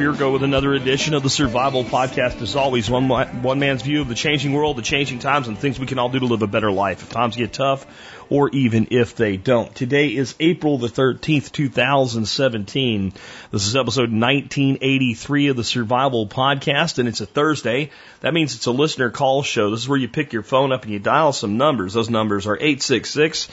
Spirko with another edition of the Survival Podcast. As always, one, one man's view of the changing world, the changing times, and things we can all do to live a better life. If times get tough, or even if they don't. Today is April the 13th, 2017. This is episode 1983 of the Survival Podcast, and it's a Thursday. That means it's a listener call show. This is where you pick your phone up and you dial some numbers. Those numbers are 866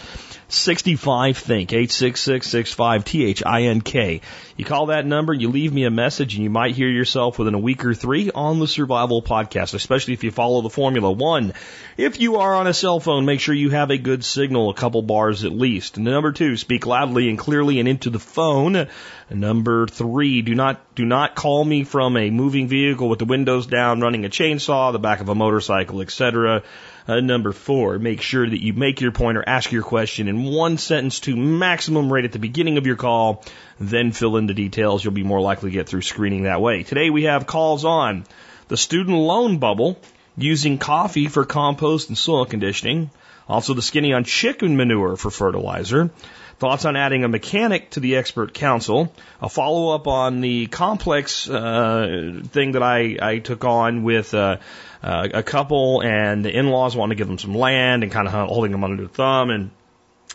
65 Think, 866 65 T H I N K. You call that number, you leave me a message, and you might hear yourself within a week or three on the Survival Podcast, especially if you follow the formula. One, if you are on a cell phone, make sure you have a good signal, a couple bars at least. Number two, speak loudly and clearly and into the phone. Number three, do not do not call me from a moving vehicle with the windows down, running a chainsaw, the back of a motorcycle, etc. Uh, number four, make sure that you make your point or ask your question in one sentence to maximum rate at the beginning of your call, then fill in the details. You'll be more likely to get through screening that way. Today we have calls on the student loan bubble, using coffee for compost and soil conditioning, also the skinny on chicken manure for fertilizer, thoughts on adding a mechanic to the expert council, a follow up on the complex uh, thing that I, I took on with uh, uh, a couple and the in-laws wanted to give them some land and kind of holding them under the thumb and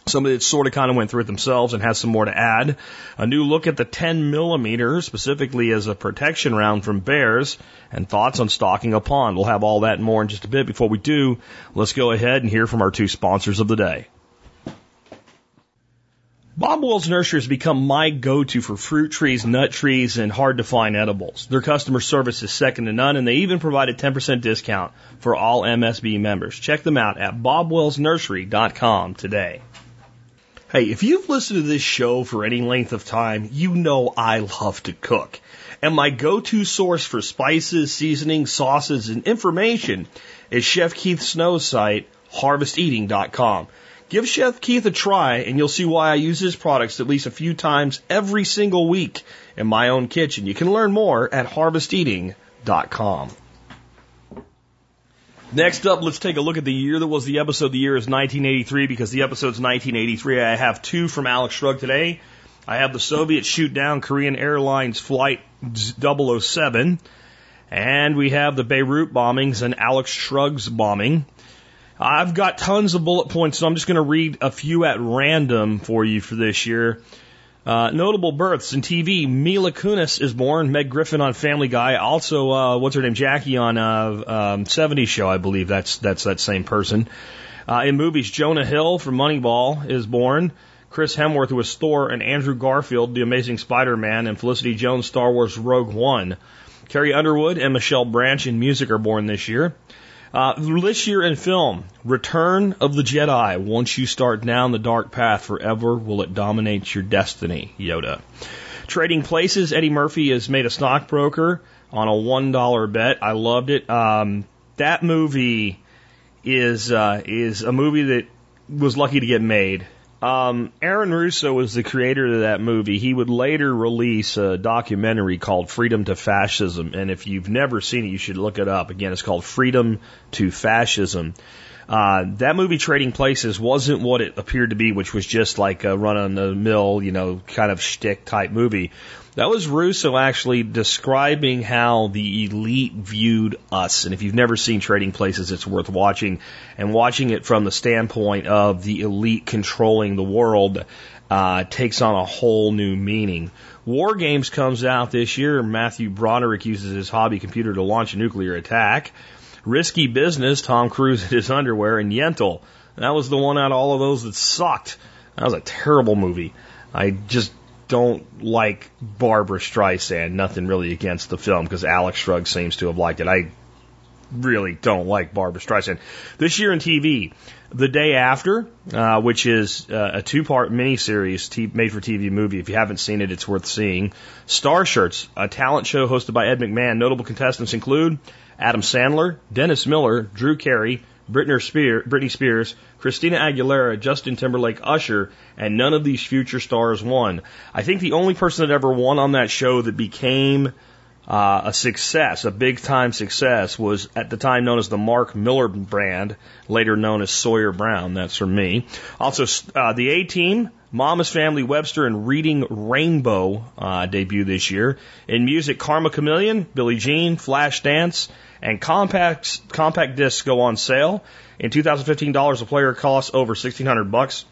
Somebody that sort of kind of went through it themselves and has some more to add. A new look at the 10 millimeter, specifically as a protection round from bears, and thoughts on stocking a pond. We'll have all that and more in just a bit. Before we do, let's go ahead and hear from our two sponsors of the day. Bob Wells Nursery has become my go-to for fruit trees, nut trees, and hard to find edibles. Their customer service is second to none, and they even provide a 10% discount for all MSB members. Check them out at bobwellsnursery.com today. Hey, if you've listened to this show for any length of time, you know I love to cook. And my go-to source for spices, seasonings, sauces, and information is Chef Keith Snow's site, harvesteating.com. Give Chef Keith a try and you'll see why I use his products at least a few times every single week in my own kitchen. You can learn more at harvesteating.com. Next up, let's take a look at the year that was the episode. The year is 1983 because the episode's 1983. I have two from Alex Shrug today. I have the Soviets shoot down Korean Airlines Flight 007, and we have the Beirut bombings and Alex Shrug's bombing. I've got tons of bullet points, so I'm just going to read a few at random for you for this year. Uh, notable births in TV. Mila Kunis is born. Meg Griffin on Family Guy. Also, uh, what's her name? Jackie on uh, um, 70s show, I believe. That's that's that same person. Uh, in movies, Jonah Hill from Moneyball is born. Chris Hemsworth, who was Thor, and Andrew Garfield, the Amazing Spider-Man, and Felicity Jones, Star Wars Rogue One. Carrie Underwood and Michelle Branch in music are born this year. Uh, this year in film, Return of the Jedi. Once you start down the dark path forever, will it dominate your destiny? Yoda. Trading Places, Eddie Murphy has made a stockbroker on a $1 bet. I loved it. Um, that movie is, uh, is a movie that was lucky to get made. Um, Aaron Russo was the creator of that movie. He would later release a documentary called Freedom to Fascism. And if you've never seen it, you should look it up. Again, it's called Freedom to Fascism. Uh, that movie Trading Places wasn't what it appeared to be, which was just like a run on the mill, you know, kind of shtick type movie. That was Russo actually describing how the elite viewed us. And if you've never seen Trading Places, it's worth watching. And watching it from the standpoint of the elite controlling the world uh, takes on a whole new meaning. War Games comes out this year. Matthew Broderick uses his hobby computer to launch a nuclear attack. Risky Business, Tom Cruise in his underwear, and Yentl. That was the one out of all of those that sucked. That was a terrible movie. I just don't like Barbra Streisand. Nothing really against the film because Alex Shrug seems to have liked it. I really don't like Barbra Streisand. This year in TV, The Day After, uh, which is uh, a two-part miniseries t- made-for-TV movie. If you haven't seen it, it's worth seeing. Star Search, a talent show hosted by Ed McMahon. Notable contestants include Adam Sandler, Dennis Miller, Drew Carey, Britney Spears, Christina Aguilera, Justin Timberlake, Usher, and none of these future stars won. I think the only person that ever won on that show that became uh, a success, a big time success, was at the time known as the Mark Miller brand, later known as Sawyer Brown. That's from me. Also, uh, the A Team, Mama's Family Webster and Reading Rainbow uh, debut this year. In music, Karma Chameleon, Billie Jean, Flashdance, and compact compact discs go on sale. In 2015 dollars a player costs over 1600 bucks.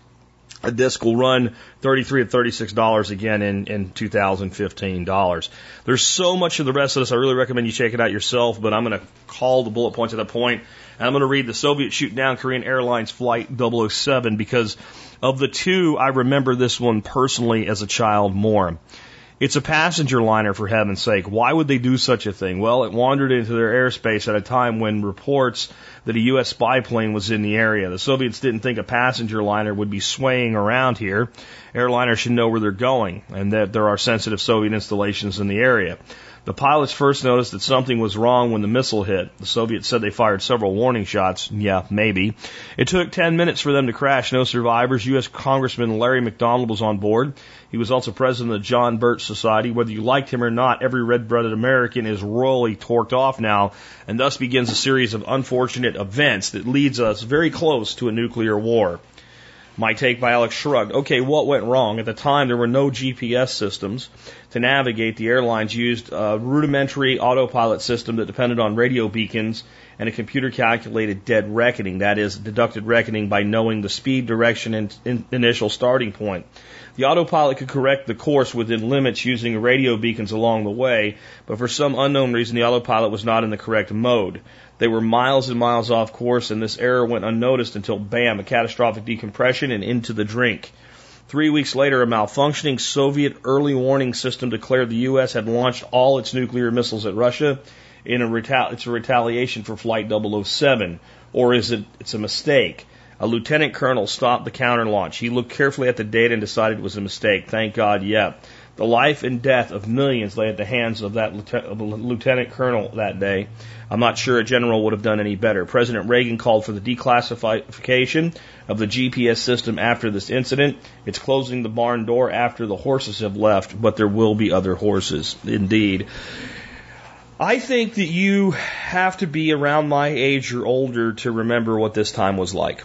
A disc will run 33 to 36 dollars again in in 2015 dollars. There's so much of the rest of this. I really recommend you check it out yourself. But I'm going to call the bullet points at that point, and I'm going to read the Soviet shoot down Korean Airlines flight 007 because of the two, I remember this one personally as a child more. It's a passenger liner, for heaven's sake. Why would they do such a thing? Well, it wandered into their airspace at a time when reports that a U.S. spy plane was in the area. The Soviets didn't think a passenger liner would be swaying around here. Airliners should know where they're going and that there are sensitive Soviet installations in the area. The pilots first noticed that something was wrong when the missile hit. The Soviets said they fired several warning shots. Yeah, maybe. It took 10 minutes for them to crash. No survivors. U.S. Congressman Larry McDonald was on board. He was also president of the John Birch Society. Whether you liked him or not, every red-blooded American is royally torqued off now, and thus begins a series of unfortunate events that leads us very close to a nuclear war. My take by Alex shrugged. Okay, what went wrong? At the time, there were no GPS systems to navigate. The airlines used a rudimentary autopilot system that depended on radio beacons and a computer calculated dead reckoning. That is, deducted reckoning by knowing the speed, direction, and in initial starting point. The autopilot could correct the course within limits using radio beacons along the way, but for some unknown reason, the autopilot was not in the correct mode. They were miles and miles off course, and this error went unnoticed until bam, a catastrophic decompression and into the drink. Three weeks later, a malfunctioning Soviet early warning system declared the U.S. had launched all its nuclear missiles at Russia. In a it's a retaliation for Flight 007, or is it? It's a mistake. A lieutenant colonel stopped the counter launch. He looked carefully at the data and decided it was a mistake. Thank God, yeah. The life and death of millions lay at the hands of that lieutenant colonel that day. I'm not sure a general would have done any better. President Reagan called for the declassification of the GPS system after this incident. It's closing the barn door after the horses have left, but there will be other horses, indeed. I think that you have to be around my age or older to remember what this time was like.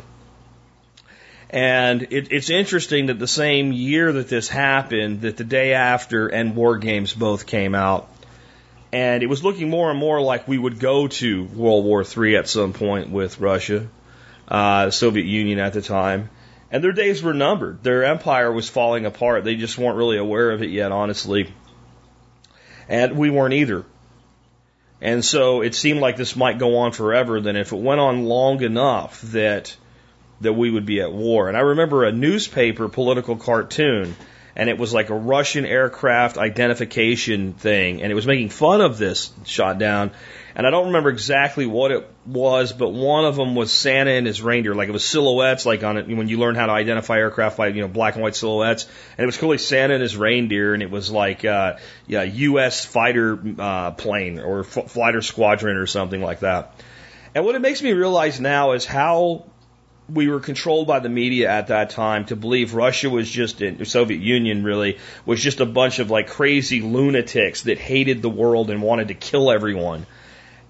And it, it's interesting that the same year that this happened, that the day after and War Games both came out. And it was looking more and more like we would go to World War III at some point with Russia, uh, Soviet Union at the time. And their days were numbered. Their empire was falling apart. They just weren't really aware of it yet, honestly. And we weren't either. And so it seemed like this might go on forever. Then if it went on long enough that that we would be at war. And I remember a newspaper political cartoon, and it was like a Russian aircraft identification thing, and it was making fun of this shot down. And I don't remember exactly what it was, but one of them was Santa and his reindeer. Like it was silhouettes, like on it when you learn how to identify aircraft by you know black and white silhouettes. And it was clearly Santa and his reindeer, and it was like uh, yeah, U.S. fighter uh, plane or f- fighter squadron or something like that. And what it makes me realize now is how we were controlled by the media at that time to believe Russia was just in the Soviet Union really was just a bunch of like crazy lunatics that hated the world and wanted to kill everyone.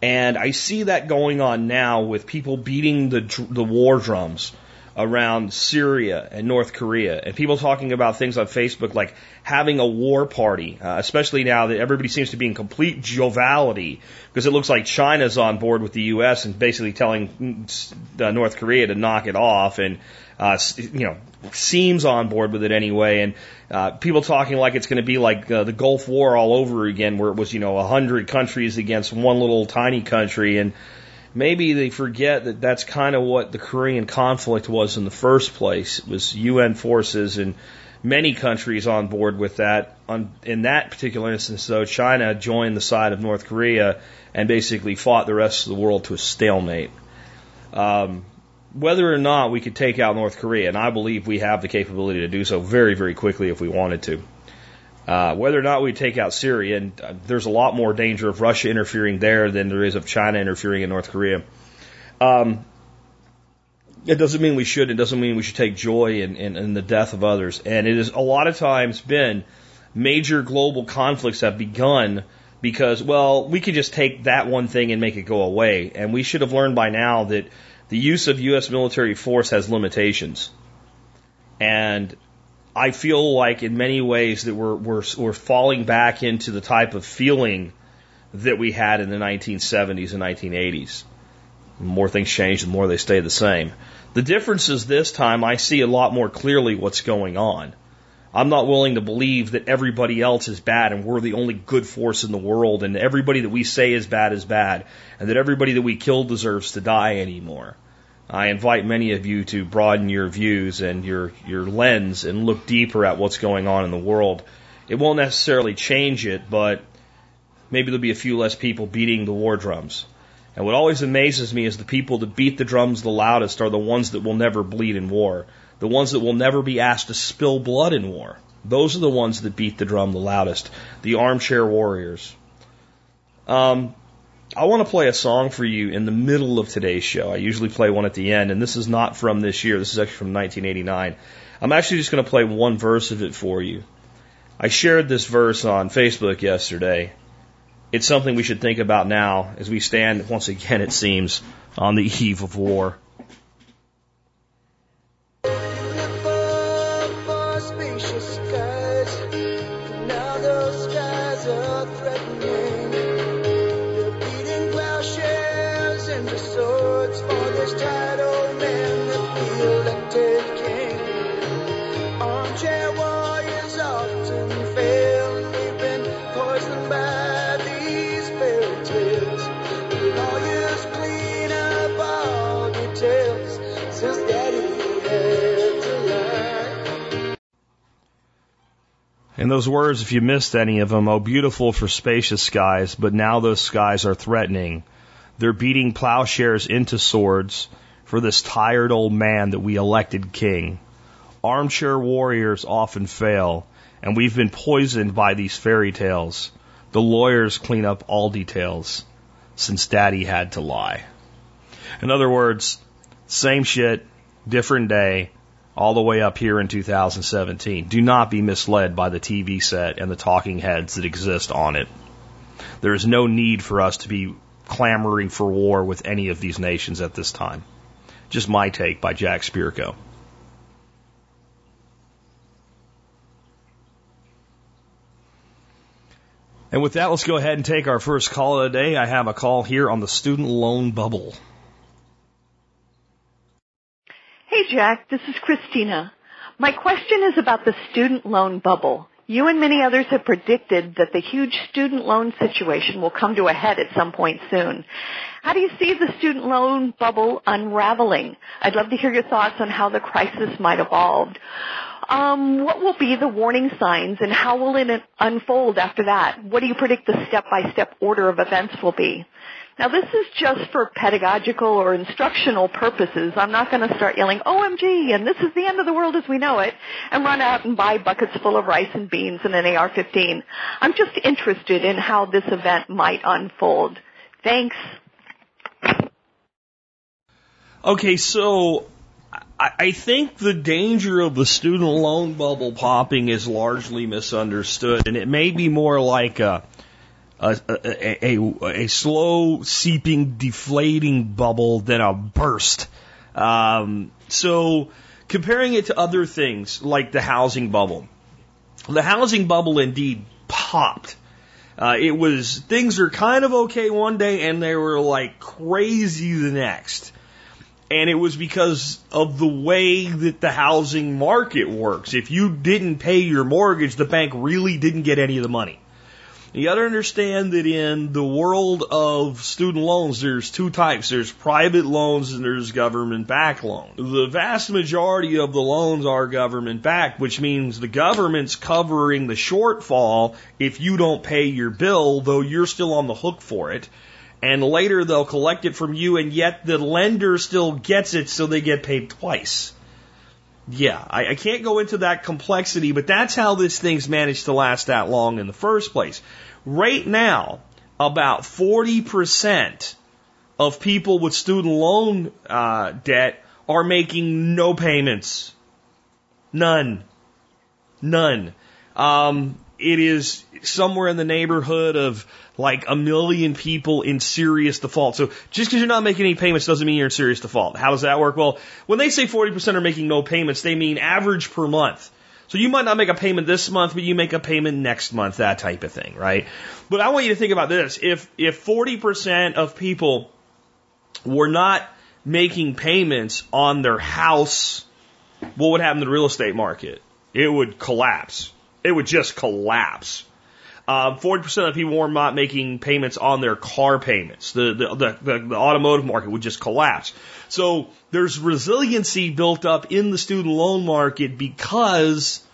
And I see that going on now with people beating the the war drums around Syria and North Korea, and people talking about things on Facebook like having a war party, uh, especially now that everybody seems to be in complete joviality because it looks like China's on board with the U.S. and basically telling mm, uh, North Korea to knock it off, and uh, you know seems on board with it anyway, and uh, people talking like it's going to be like uh, the Gulf War all over again, where it was you know a hundred countries against one little tiny country, and maybe they forget that that's kind of what the Korean conflict was in the first place. It was UN forces and many countries on board with that. In that particular instance, though, China joined the side of North Korea and basically fought the rest of the world to a stalemate. Um, whether or not we could take out North Korea, and I believe we have the capability to do so very, very quickly if we wanted to. Uh, whether or not we take out Syria, and uh, there's a lot more danger of Russia interfering there than there is of China interfering in North Korea. Um, it doesn't mean we should. It doesn't mean we should take joy in, in, in the death of others. And it has a lot of times been major global conflicts have begun because, well, we could just take that one thing and make it go away. And we should have learned by now that the use of U.S. military force has limitations. And I feel like in many ways that we're, we're, we're falling back into the type of feeling that we had in the 1970s and 1980s. The more things change, the more they stay the same. The difference is this time I see a lot more clearly what's going on. I'm not willing to believe that everybody else is bad and we're the only good force in the world and everybody that we say is bad is bad and that everybody that we kill deserves to die anymore. I invite many of you to broaden your views and your, your lens and look deeper at what's going on in the world. It won't necessarily change it, but maybe there'll be a few less people beating the war drums. And what always amazes me is the people that beat the drums the loudest are the ones that will never bleed in war the ones that will never be asked to spill blood in war. Those are the ones that beat the drum the loudest, the armchair warriors. Um, I want to play a song for you in the middle of today's show. I usually play one at the end, and this is not from this year. This is actually from 1989. I'm actually just going to play one verse of it for you. I shared this verse on Facebook yesterday. It's something we should think about now as we stand, once again, it seems, on the eve of war. And those words, if you missed any of them, oh, beautiful for spacious skies, but now those skies are threatening. They're beating plowshares into swords for this tired old man that we elected king. Armchair warriors often fail, and we've been poisoned by these fairy tales. The lawyers clean up all details since daddy had to lie. In other words, same shit, different day, all the way up here in 2017. Do not be misled by the TV set and the talking heads that exist on it. There is no need for us to be clamoring for war with any of these nations at this time. Just my take by Jack Spirko. And with that, let's go ahead and take our first call of the day. I have a call here on the student loan bubble. Hey, Jack, this is Christina. My question is about the student loan bubble. You and many others have predicted that the huge student loan situation will come to a head at some point soon. How do you see the student loan bubble unraveling? I'd love to hear your thoughts on how the crisis might evolve. Um, what will be the warning signs and how will it unfold after that? What do you predict the step-by-step order of events will be? Now this is just for pedagogical or instructional purposes. I'm not going to start yelling, OMG, and this is the end of the world as we know it, and run out and buy buckets full of rice and beans and an AR-15. I'm just interested in how this event might unfold. Thanks. Okay, so I think the danger of the student loan bubble popping is largely misunderstood, and it may be more like a a, a, a, a slow seeping, deflating bubble than a burst. Um, so comparing it to other things like the housing bubble, the housing bubble indeed popped. Uh, it was things are kind of okay one day and they were like crazy the next. And it was because of the way that the housing market works. If you didn't pay your mortgage, the bank really didn't get any of the money. You got to understand that in the world of student loans, there's two types. There's private loans and there's government backed loans. The vast majority of the loans are government backed, which means the government's covering the shortfall if you don't pay your bill, though you're still on the hook for it. And later they'll collect it from you and yet the lender still gets it so they get paid twice. Yeah, I, I can't go into that complexity, but that's how this thing's managed to last that long in the first place. Right now, about 40% of people with student loan uh, debt are making no payments. None. None. Um, it is somewhere in the neighborhood of like a million people in serious default. So just because you're not making any payments doesn't mean you're in serious default. How does that work? Well, when they say 40% are making no payments, they mean average per month. So you might not make a payment this month, but you make a payment next month, that type of thing, right? But I want you to think about this. If, if 40% of people were not making payments on their house, what would happen to the real estate market? It would collapse. It would just collapse. Um, 40% of people were not making payments on their car payments. The, the, the, the, the automotive market would just collapse. So there's resiliency built up in the student loan market because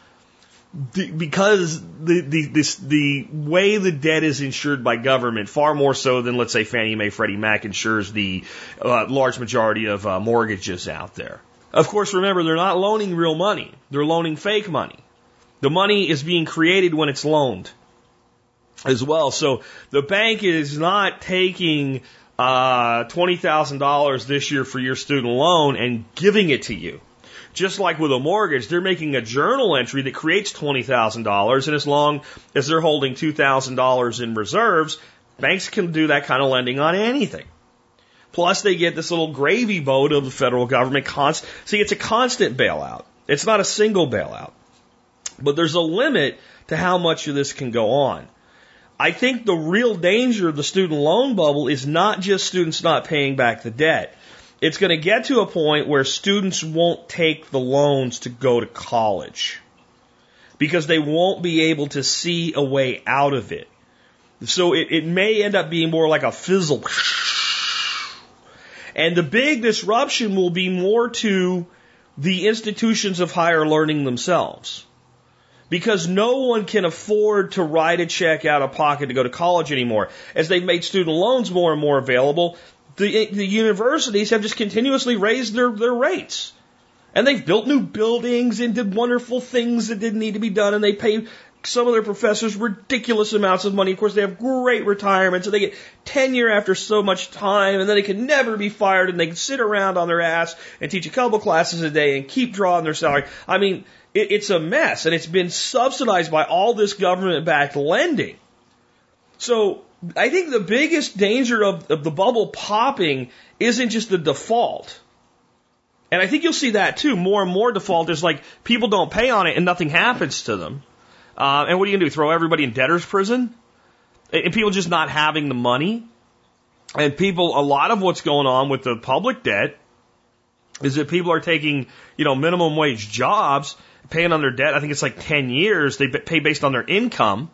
the, because the, the, this, the way the debt is insured by government, far more so than, let's say, Fannie Mae, Freddie Mac insures the uh, large majority of uh, mortgages out there. Of course, remember, they're not loaning real money. They're loaning fake money. The money is being created when it's loaned as well. So the bank is not taking uh, $20,000 this year for your student loan and giving it to you. Just like with a mortgage, they're making a journal entry that creates $20,000, and as long as they're holding $2,000 in reserves, banks can do that kind of lending on anything. Plus, they get this little gravy boat of the federal government. Const- See, it's a constant bailout. It's not a single bailout. But there's a limit to how much of this can go on. I think the real danger of the student loan bubble is not just students not paying back the debt. It's going to get to a point where students won't take the loans to go to college because they won't be able to see a way out of it. So it, it may end up being more like a fizzle. And the big disruption will be more to the institutions of higher learning themselves because no one can afford to write a check out of pocket to go to college anymore. As they've made student loans more and more available, the, the universities have just continuously raised their, their rates. And they've built new buildings and did wonderful things that didn't need to be done, and they pay some of their professors ridiculous amounts of money. Of course, they have great retirement, so they get tenure after so much time, and then they can never be fired, and they can sit around on their ass and teach a couple classes a day and keep drawing their salary. I mean, it, it's a mess, and it's been subsidized by all this government-backed lending. So I think the biggest danger of, of the bubble popping isn't just the default. And I think you'll see that too. More and more default is like people don't pay on it and nothing happens to them. Uh, and what are you going to do? Throw everybody in debtor's prison? And people just not having the money? And people, a lot of what's going on with the public debt is that people are taking, you know, minimum wage jobs paying on their debt. I think it's like 10 years. They pay based on their income.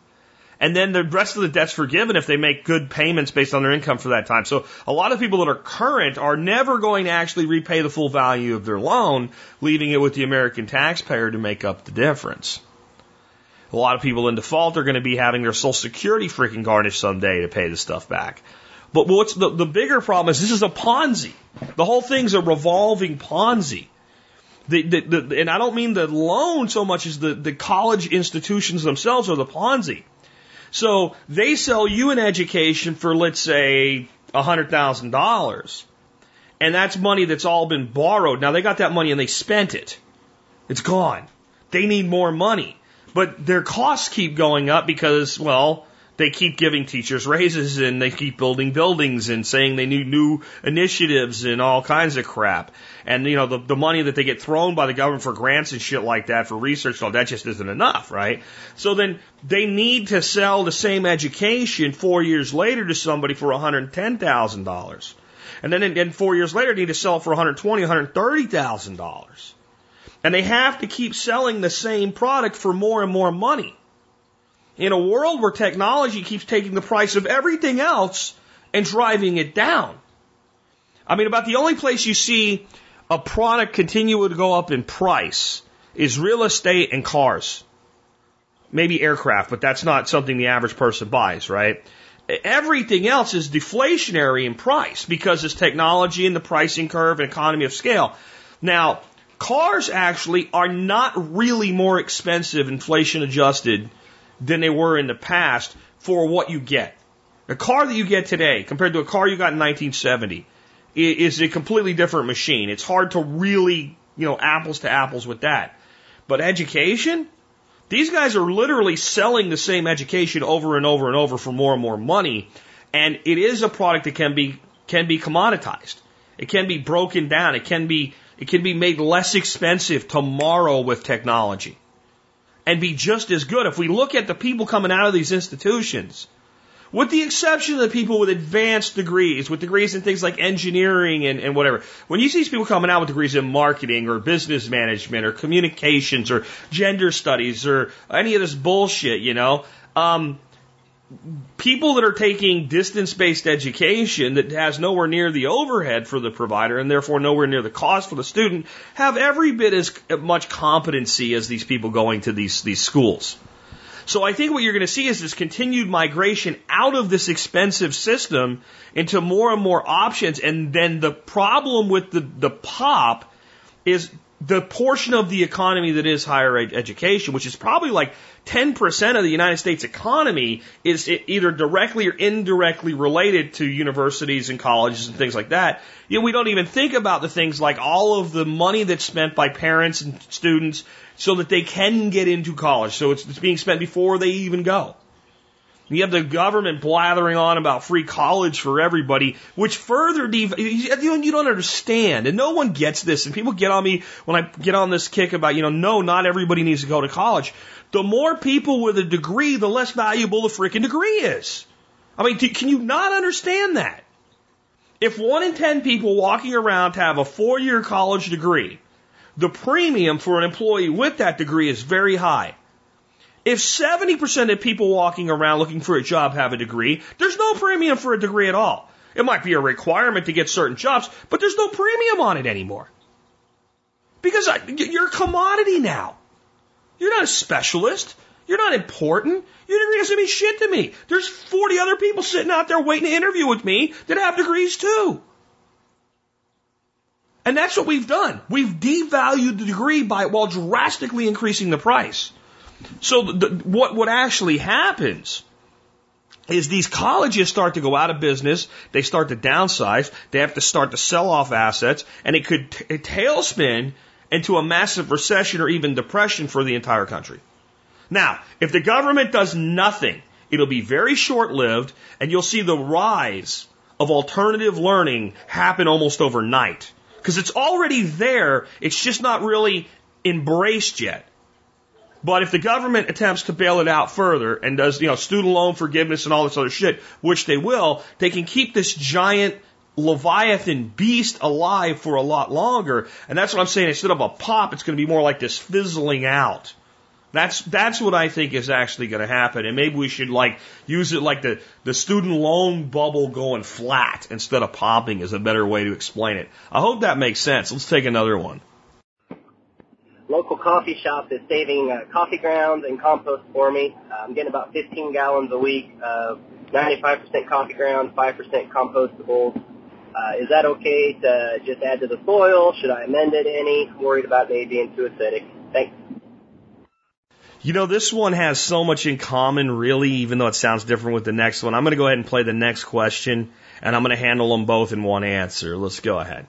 And then the rest of the debt's forgiven if they make good payments based on their income for that time. So a lot of people that are current are never going to actually repay the full value of their loan, leaving it with the American taxpayer to make up the difference. A lot of people in default are going to be having their social security freaking garnished someday to pay the stuff back. But what's the, the bigger problem is this is a Ponzi. The whole thing's a revolving Ponzi. The, the, the, and I don't mean the loan so much as the, the college institutions themselves are the Ponzi. So they sell you an education for, let's say, $100,000. And that's money that's all been borrowed. Now they got that money and they spent it. It's gone. They need more money. But their costs keep going up because, well, they keep giving teachers raises and they keep building buildings and saying they need new initiatives and all kinds of crap. And, you know, the, the money that they get thrown by the government for grants and shit like that for research, and all that just isn't enough, right? So then they need to sell the same education four years later to somebody for $110,000. And then in, four years later, they need to sell for $120,000, $130,000. And they have to keep selling the same product for more and more money in a world where technology keeps taking the price of everything else and driving it down. I mean, about the only place you see a product continue to go up in price is real estate and cars. Maybe aircraft, but that's not something the average person buys, right? Everything else is deflationary in price because it's technology and the pricing curve and economy of scale. Now, cars actually are not really more expensive, inflation adjusted, than they were in the past for what you get. A car that you get today compared to a car you got in 1970 is a completely different machine. It's hard to really, you know, apples to apples with that. But education, these guys are literally selling the same education over and over and over for more and more money. And it is a product that can be, can be commoditized. It can be broken down. It can be, it can be made less expensive tomorrow with technology. And be just as good. If we look at the people coming out of these institutions, with the exception of the people with advanced degrees, with degrees in things like engineering and, and whatever, when you see these people coming out with degrees in marketing or business management or communications or gender studies or any of this bullshit, you know, um, people that are taking distance based education that has nowhere near the overhead for the provider and therefore nowhere near the cost for the student have every bit as much competency as these people going to these, these schools. So I think what you're going to see is this continued migration out of this expensive system into more and more options. And then the problem with the, the pop is the portion of the economy that is higher ed- education, which is probably like 10% of the United States economy, is either directly or indirectly related to universities and colleges and things like that. You know, we don't even think about the things like all of the money that's spent by parents and students so that they can get into college. So it's, it's being spent before they even go. You have the government blathering on about free college for everybody, which further dev- you don't understand, and no one gets this. And people get on me when I get on this kick about, you know, no, not everybody needs to go to college. The more people with a degree, the less valuable the freaking degree is. I mean, can you not understand that? If one in ten people walking around have a four-year college degree, the premium for an employee with that degree is very high. If 70% of people walking around looking for a job have a degree, there's no premium for a degree at all. It might be a requirement to get certain jobs, but there's no premium on it anymore. Because uh, you're a commodity now. You're not a specialist. You're not important. Your degree doesn't mean shit to me. There's 40 other people sitting out there waiting to interview with me that have degrees too. And that's what we've done. We've devalued the degree by while drastically increasing the price. So the, what what actually happens is these colleges start to go out of business. They start to downsize. They have to start to sell off assets, and it could tailspin into a massive recession or even depression for the entire country. Now, if the government does nothing, it'll be very short lived, and you'll see the rise of alternative learning happen almost overnight. Because it's already there, it's just not really embraced yet. But if the government attempts to bail it out further and does, you know, student loan forgiveness and all this other shit, which they will, they can keep this giant Leviathan beast alive for a lot longer. And that's what I'm saying. Instead of a pop, it's going to be more like this fizzling out. That's that's what I think is actually going to happen, and maybe we should like use it like the the student loan bubble going flat instead of popping is a better way to explain it. I hope that makes sense. Let's take another one coffee shop is saving uh, coffee grounds and compost for me. Uh, I'm getting about 15 gallons a week of 95% coffee grounds, 5% compostables. Uh, is that okay to just add to the soil? Should I amend it any? Worried about maybe being too acidic. Thanks. You know, this one has so much in common, really, even though it sounds different with the next one. I'm going to go ahead and play the next question, and I'm going to handle them both in one answer. Let's go ahead.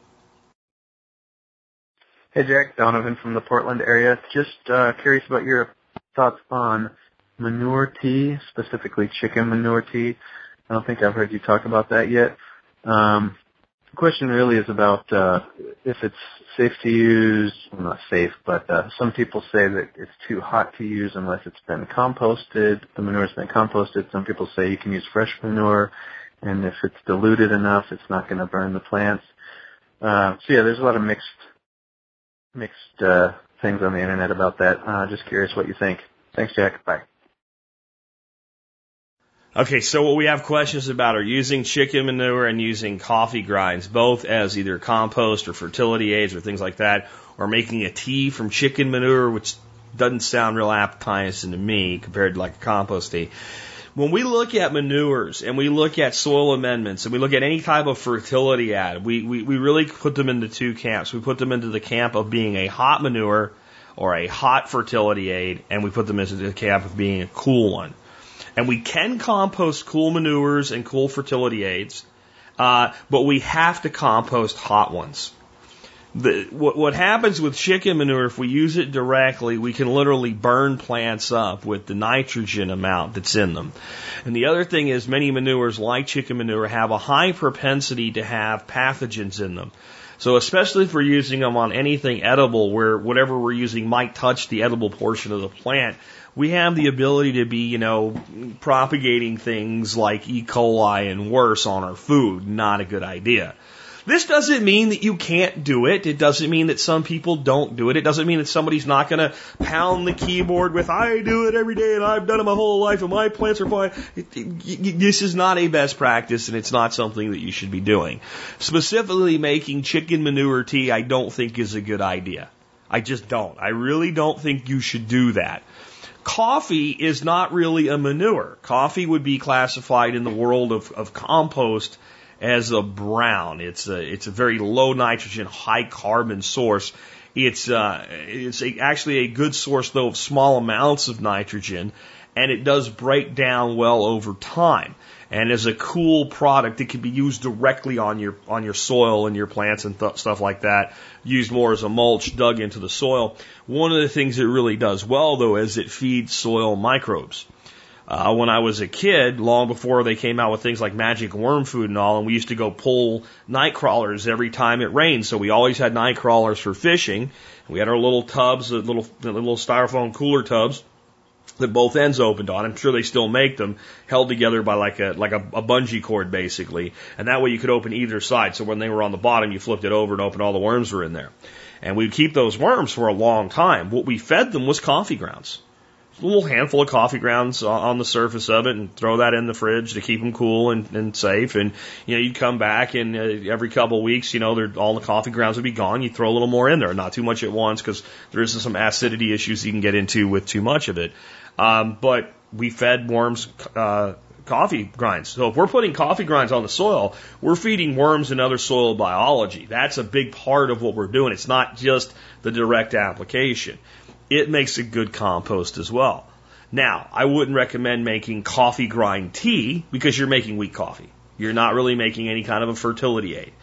Hey Jack, Donovan from the Portland area. Just uh, curious about your thoughts on manure tea, specifically chicken manure tea. I don't think I've heard you talk about that yet. Um, the question really is about uh, if it's safe to use. Well, not safe, but uh, some people say that it's too hot to use unless it's been composted. The manure's been composted. Some people say you can use fresh manure, and if it's diluted enough, it's not going to burn the plants. Uh, so yeah, there's a lot of mixed mixed uh, things on the internet about that. Uh, just curious what you think. Thanks, Jack. Bye. Okay, so what we have questions about are using chicken manure and using coffee grinds, both as either compost or fertility aids or things like that, or making a tea from chicken manure, which doesn't sound real appetizing to me compared to like a compost tea when we look at manures and we look at soil amendments and we look at any type of fertility ad, we, we, we really put them into two camps. We put them into the camp of being a hot manure or a hot fertility aid, and we put them into the camp of being a cool one. And we can compost cool manures and cool fertility aids, uh, but we have to compost hot ones the, what, what happens with chicken manure, if we use it directly, we can literally burn plants up with the nitrogen amount that's in them. And the other thing is many manures like chicken manure have a high propensity to have pathogens in them. So especially if we're using them on anything edible where whatever we're using might touch the edible portion of the plant, we have the ability to be, you know, propagating things like E. coli and worse on our food. Not a good idea. This doesn't mean that you can't do it. It doesn't mean that some people don't do it. It doesn't mean that somebody's not going to pound the keyboard with, I do it every day and I've done it my whole life and my plants are fine. This is not a best practice and it's not something that you should be doing. Specifically making chicken manure tea, I don't think is a good idea. I just don't. I really don't think you should do that. Coffee is not really a manure. Coffee would be classified in the world of, of compost as a brown. It's a, it's a very low nitrogen, high carbon source. It's, uh, it's a, actually a good source though of small amounts of nitrogen and it does break down well over time. And as a cool product, it can be used directly on your on your soil and your plants and th- stuff like that. Used more as a mulch, dug into the soil. One of the things it really does well, though, is it feeds soil microbes. Uh, when I was a kid, long before they came out with things like magic worm food and all, and we used to go pull night crawlers every time it rained. So we always had night crawlers for fishing. We had our little tubs, the little the little styrofoam cooler tubs that both ends opened on. I'm sure they still make them, held together by like a like a, a bungee cord basically, and that way you could open either side. So when they were on the bottom, you flipped it over and opened all the worms were in there. And we'd keep those worms for a long time. What we fed them was coffee grounds little handful of coffee grounds on the surface of it and throw that in the fridge to keep them cool and, and safe. And, you know, you'd come back and uh, every couple of weeks, you know, all the coffee grounds would be gone. You'd throw a little more in there, not too much at once because there is some acidity issues you can get into with too much of it. Um, but we fed worms, uh, coffee grinds. So if we're putting coffee grinds on the soil, we're feeding worms and other soil biology. That's a big part of what we're doing. It's not just the direct application it makes a good compost as well. Now, I wouldn't recommend making coffee grind tea because you're making weak coffee. You're not really making any kind of a fertility aid.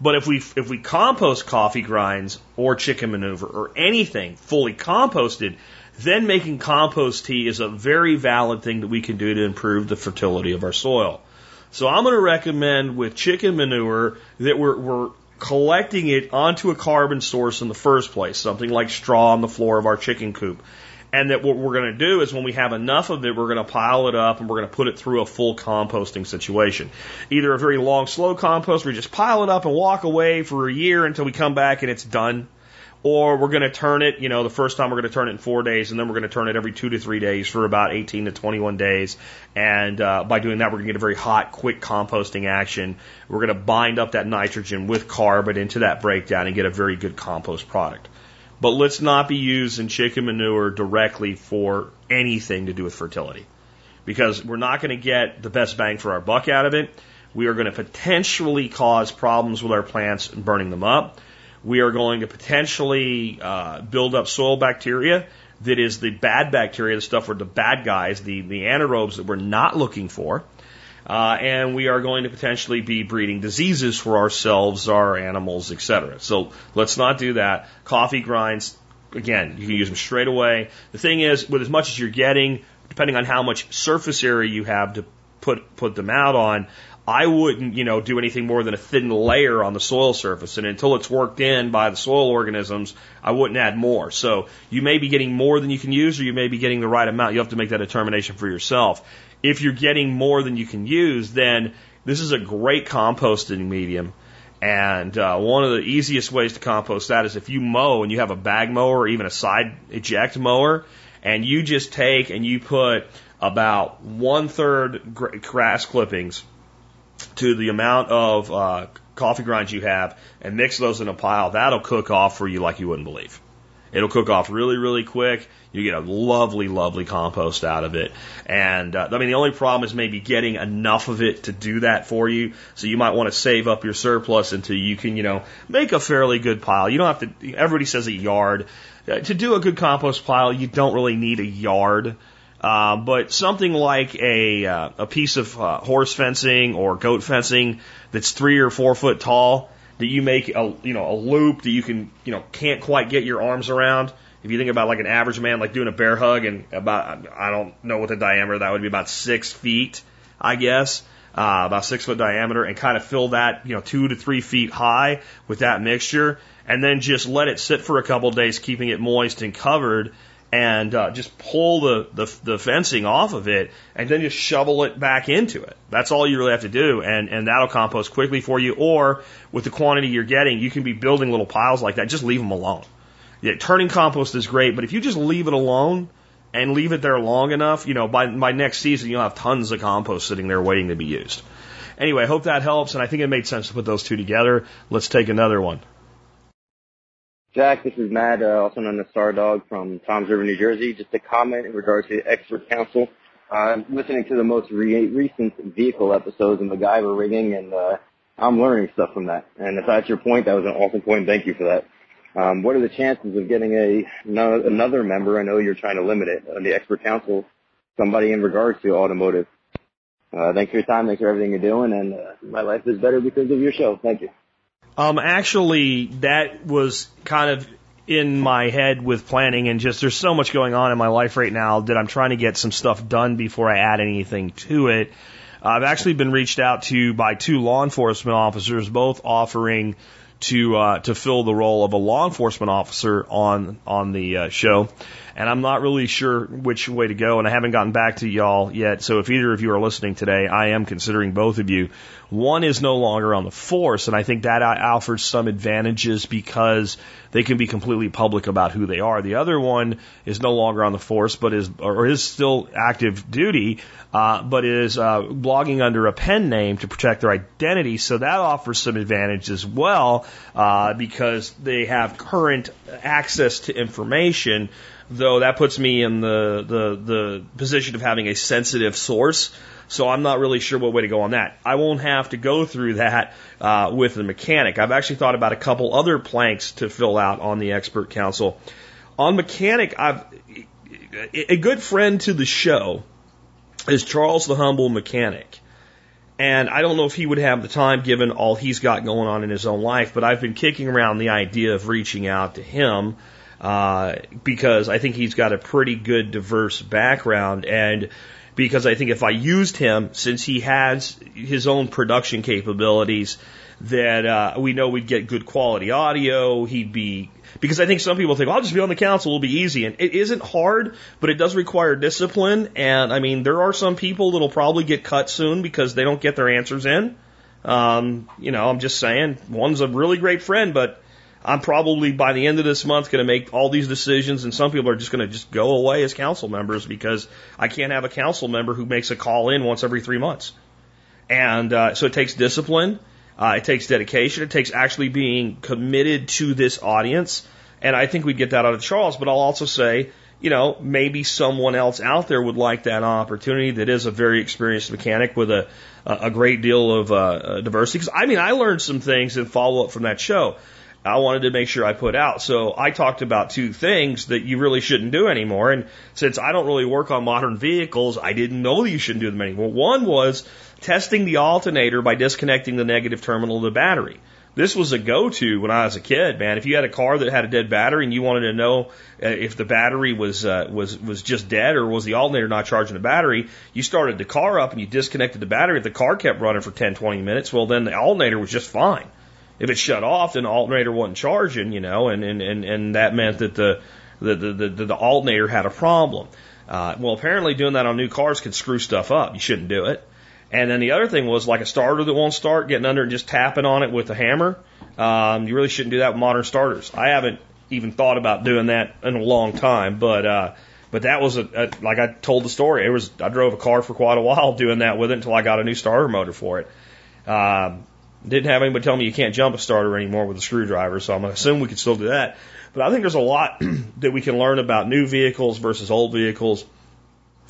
But if we if we compost coffee grinds or chicken manure or anything fully composted, then making compost tea is a very valid thing that we can do to improve the fertility of our soil. So I'm going to recommend with chicken manure that we're, we're collecting it onto a carbon source in the first place, something like straw on the floor of our chicken coop. And that what we're going to do is when we have enough of it, we're going to pile it up and we're going to put it through a full composting situation. Either a very long, slow compost where we just pile it up and walk away for a year until we come back and it's done or we're going to turn it, you know, the first time we're going to turn it in four days, and then we're going to turn it every two to three days for about 18 to 21 days. And uh, by doing that, we're going to get a very hot, quick composting action. We're going to bind up that nitrogen with carbon into that breakdown and get a very good compost product. But let's not be using chicken manure directly for anything to do with fertility because we're not going to get the best bang for our buck out of it. We are going to potentially cause problems with our plants and burning them up we are going to potentially uh, build up soil bacteria that is the bad bacteria, the stuff where the bad guys, the, the anaerobes that we're not looking for. Uh, and we are going to potentially be breeding diseases for ourselves, our animals, etc. So let's not do that. Coffee grinds, again, you can use them straight away. The thing is, with as much as you're getting, depending on how much surface area you have to put put them out on, I wouldn't, you know, do anything more than a thin layer on the soil surface. And until it's worked in by the soil organisms, I wouldn't add more. So you may be getting more than you can use or you may be getting the right amount. You have to make that determination for yourself. If you're getting more than you can use, then this is a great composting medium. And uh, one of the easiest ways to compost that is if you mow and you have a bag mower or even a side eject mower, and you just take and you put about one third grass clippings to the amount of uh, coffee grinds you have and mix those in a pile. That'll cook off for you like you wouldn't believe. It'll cook off really, really quick. You get a lovely, lovely compost out of it. And uh, I mean, the only problem is maybe getting enough of it to do that for you. So you might want to save up your surplus until you can, you know, make a fairly good pile. You don't have to. Everybody says a yard. Uh, to do a good compost pile, you don't really need a yard. Uh, but something like a uh, a piece of uh, horse fencing or goat fencing that's three or four foot tall that you make a you know a loop that you can you know can't quite get your arms around. If you think about like an average man like doing a bear hug and about I don't know what the diameter that would be about six feet, I guess. uh, about six foot diameter, and kind of fill that, you know, two to three feet high with that mixture, and then just let it sit for a couple of days, keeping it moist and covered, and uh, just pull the, the the fencing off of it, and then just shovel it back into it. That's all you really have to do, and and that'll compost quickly for you. Or with the quantity you're getting, you can be building little piles like that. Just leave them alone. Yeah, turning compost is great, but if you just leave it alone and leave it there long enough, you know, by by next season you'll have tons of compost sitting there waiting to be used. Anyway, I hope that helps, and I think it made sense to put those two together. Let's take another one. Jack, this is Matt, uh, also known as Star Dog from Toms River, New Jersey. Just a comment in regards to expert council. Uh, I'm listening to the most re- recent vehicle episodes and the guy we're rigging, and uh, I'm learning stuff from that. And if that's your point, that was an awesome point. Thank you for that. Um, what are the chances of getting a no, another member? I know you're trying to limit it on the expert council. Somebody in regards to automotive. Uh, thanks for your time. Thanks for everything you're doing, and uh, my life is better because of your show. Thank you. Um, actually, that was kind of in my head with planning and just there's so much going on in my life right now that I'm trying to get some stuff done before I add anything to it. I've actually been reached out to by two law enforcement officers, both offering to uh, to fill the role of a law enforcement officer on on the uh, show, and I'm not really sure which way to go, and I haven't gotten back to y'all yet. So if either of you are listening today, I am considering both of you. One is no longer on the force, and I think that offers some advantages because they can be completely public about who they are. The other one is no longer on the force, but is or is still active duty, uh, but is uh, blogging under a pen name to protect their identity. So that offers some advantage as well uh, because they have current access to information. Though that puts me in the, the the position of having a sensitive source. So I'm not really sure what way to go on that. I won't have to go through that uh, with the mechanic. I've actually thought about a couple other planks to fill out on the expert council. On mechanic, I've a good friend to the show is Charles the Humble Mechanic. And I don't know if he would have the time given all he's got going on in his own life, but I've been kicking around the idea of reaching out to him uh, because I think he's got a pretty good diverse background. And because I think if I used him, since he has his own production capabilities, that uh, we know we'd get good quality audio. He'd be because I think some people think, well, I'll just be on the council, it'll be easy. And it isn't hard, but it does require discipline. And I mean, there are some people that'll probably get cut soon because they don't get their answers in. Um, you know, I'm just saying, one's a really great friend, but I'm probably by the end of this month going to make all these decisions, and some people are just going to just go away as council members because I can't have a council member who makes a call in once every three months. And uh, so it takes discipline, uh, it takes dedication, it takes actually being committed to this audience, and I think we'd get that out of Charles. But I'll also say, you know, maybe someone else out there would like that opportunity that is a very experienced mechanic with a a great deal of uh, diversity. Because I mean, I learned some things in follow up from that show. I wanted to make sure I put out. So I talked about two things that you really shouldn't do anymore. And since I don't really work on modern vehicles, I didn't know that you shouldn't do them anymore. One was testing the alternator by disconnecting the negative terminal of the battery. This was a go-to when I was a kid, man. If you had a car that had a dead battery and you wanted to know uh, if the battery was uh, was was just dead or was the alternator not charging the battery, you started the car up and you disconnected the battery. If the car kept running for 10, 20 minutes, well then the alternator was just fine. If it shut off, then the alternator wasn't charging, you know, and, and, and, and that meant that the, the, the, the, the alternator had a problem. Uh, well, apparently doing that on new cars can screw stuff up. You shouldn't do it. And then the other thing was like a starter that won't start, getting under and just tapping on it with a hammer. Um, you really shouldn't do that with modern starters. I haven't even thought about doing that in a long time, but uh, but that was a, a like I told the story. It was I drove a car for quite a while doing that with it until I got a new starter motor for it. Um, didn't have anybody tell me you can't jump a starter anymore with a screwdriver, so I'm going to assume we can still do that. But I think there's a lot that we can learn about new vehicles versus old vehicles.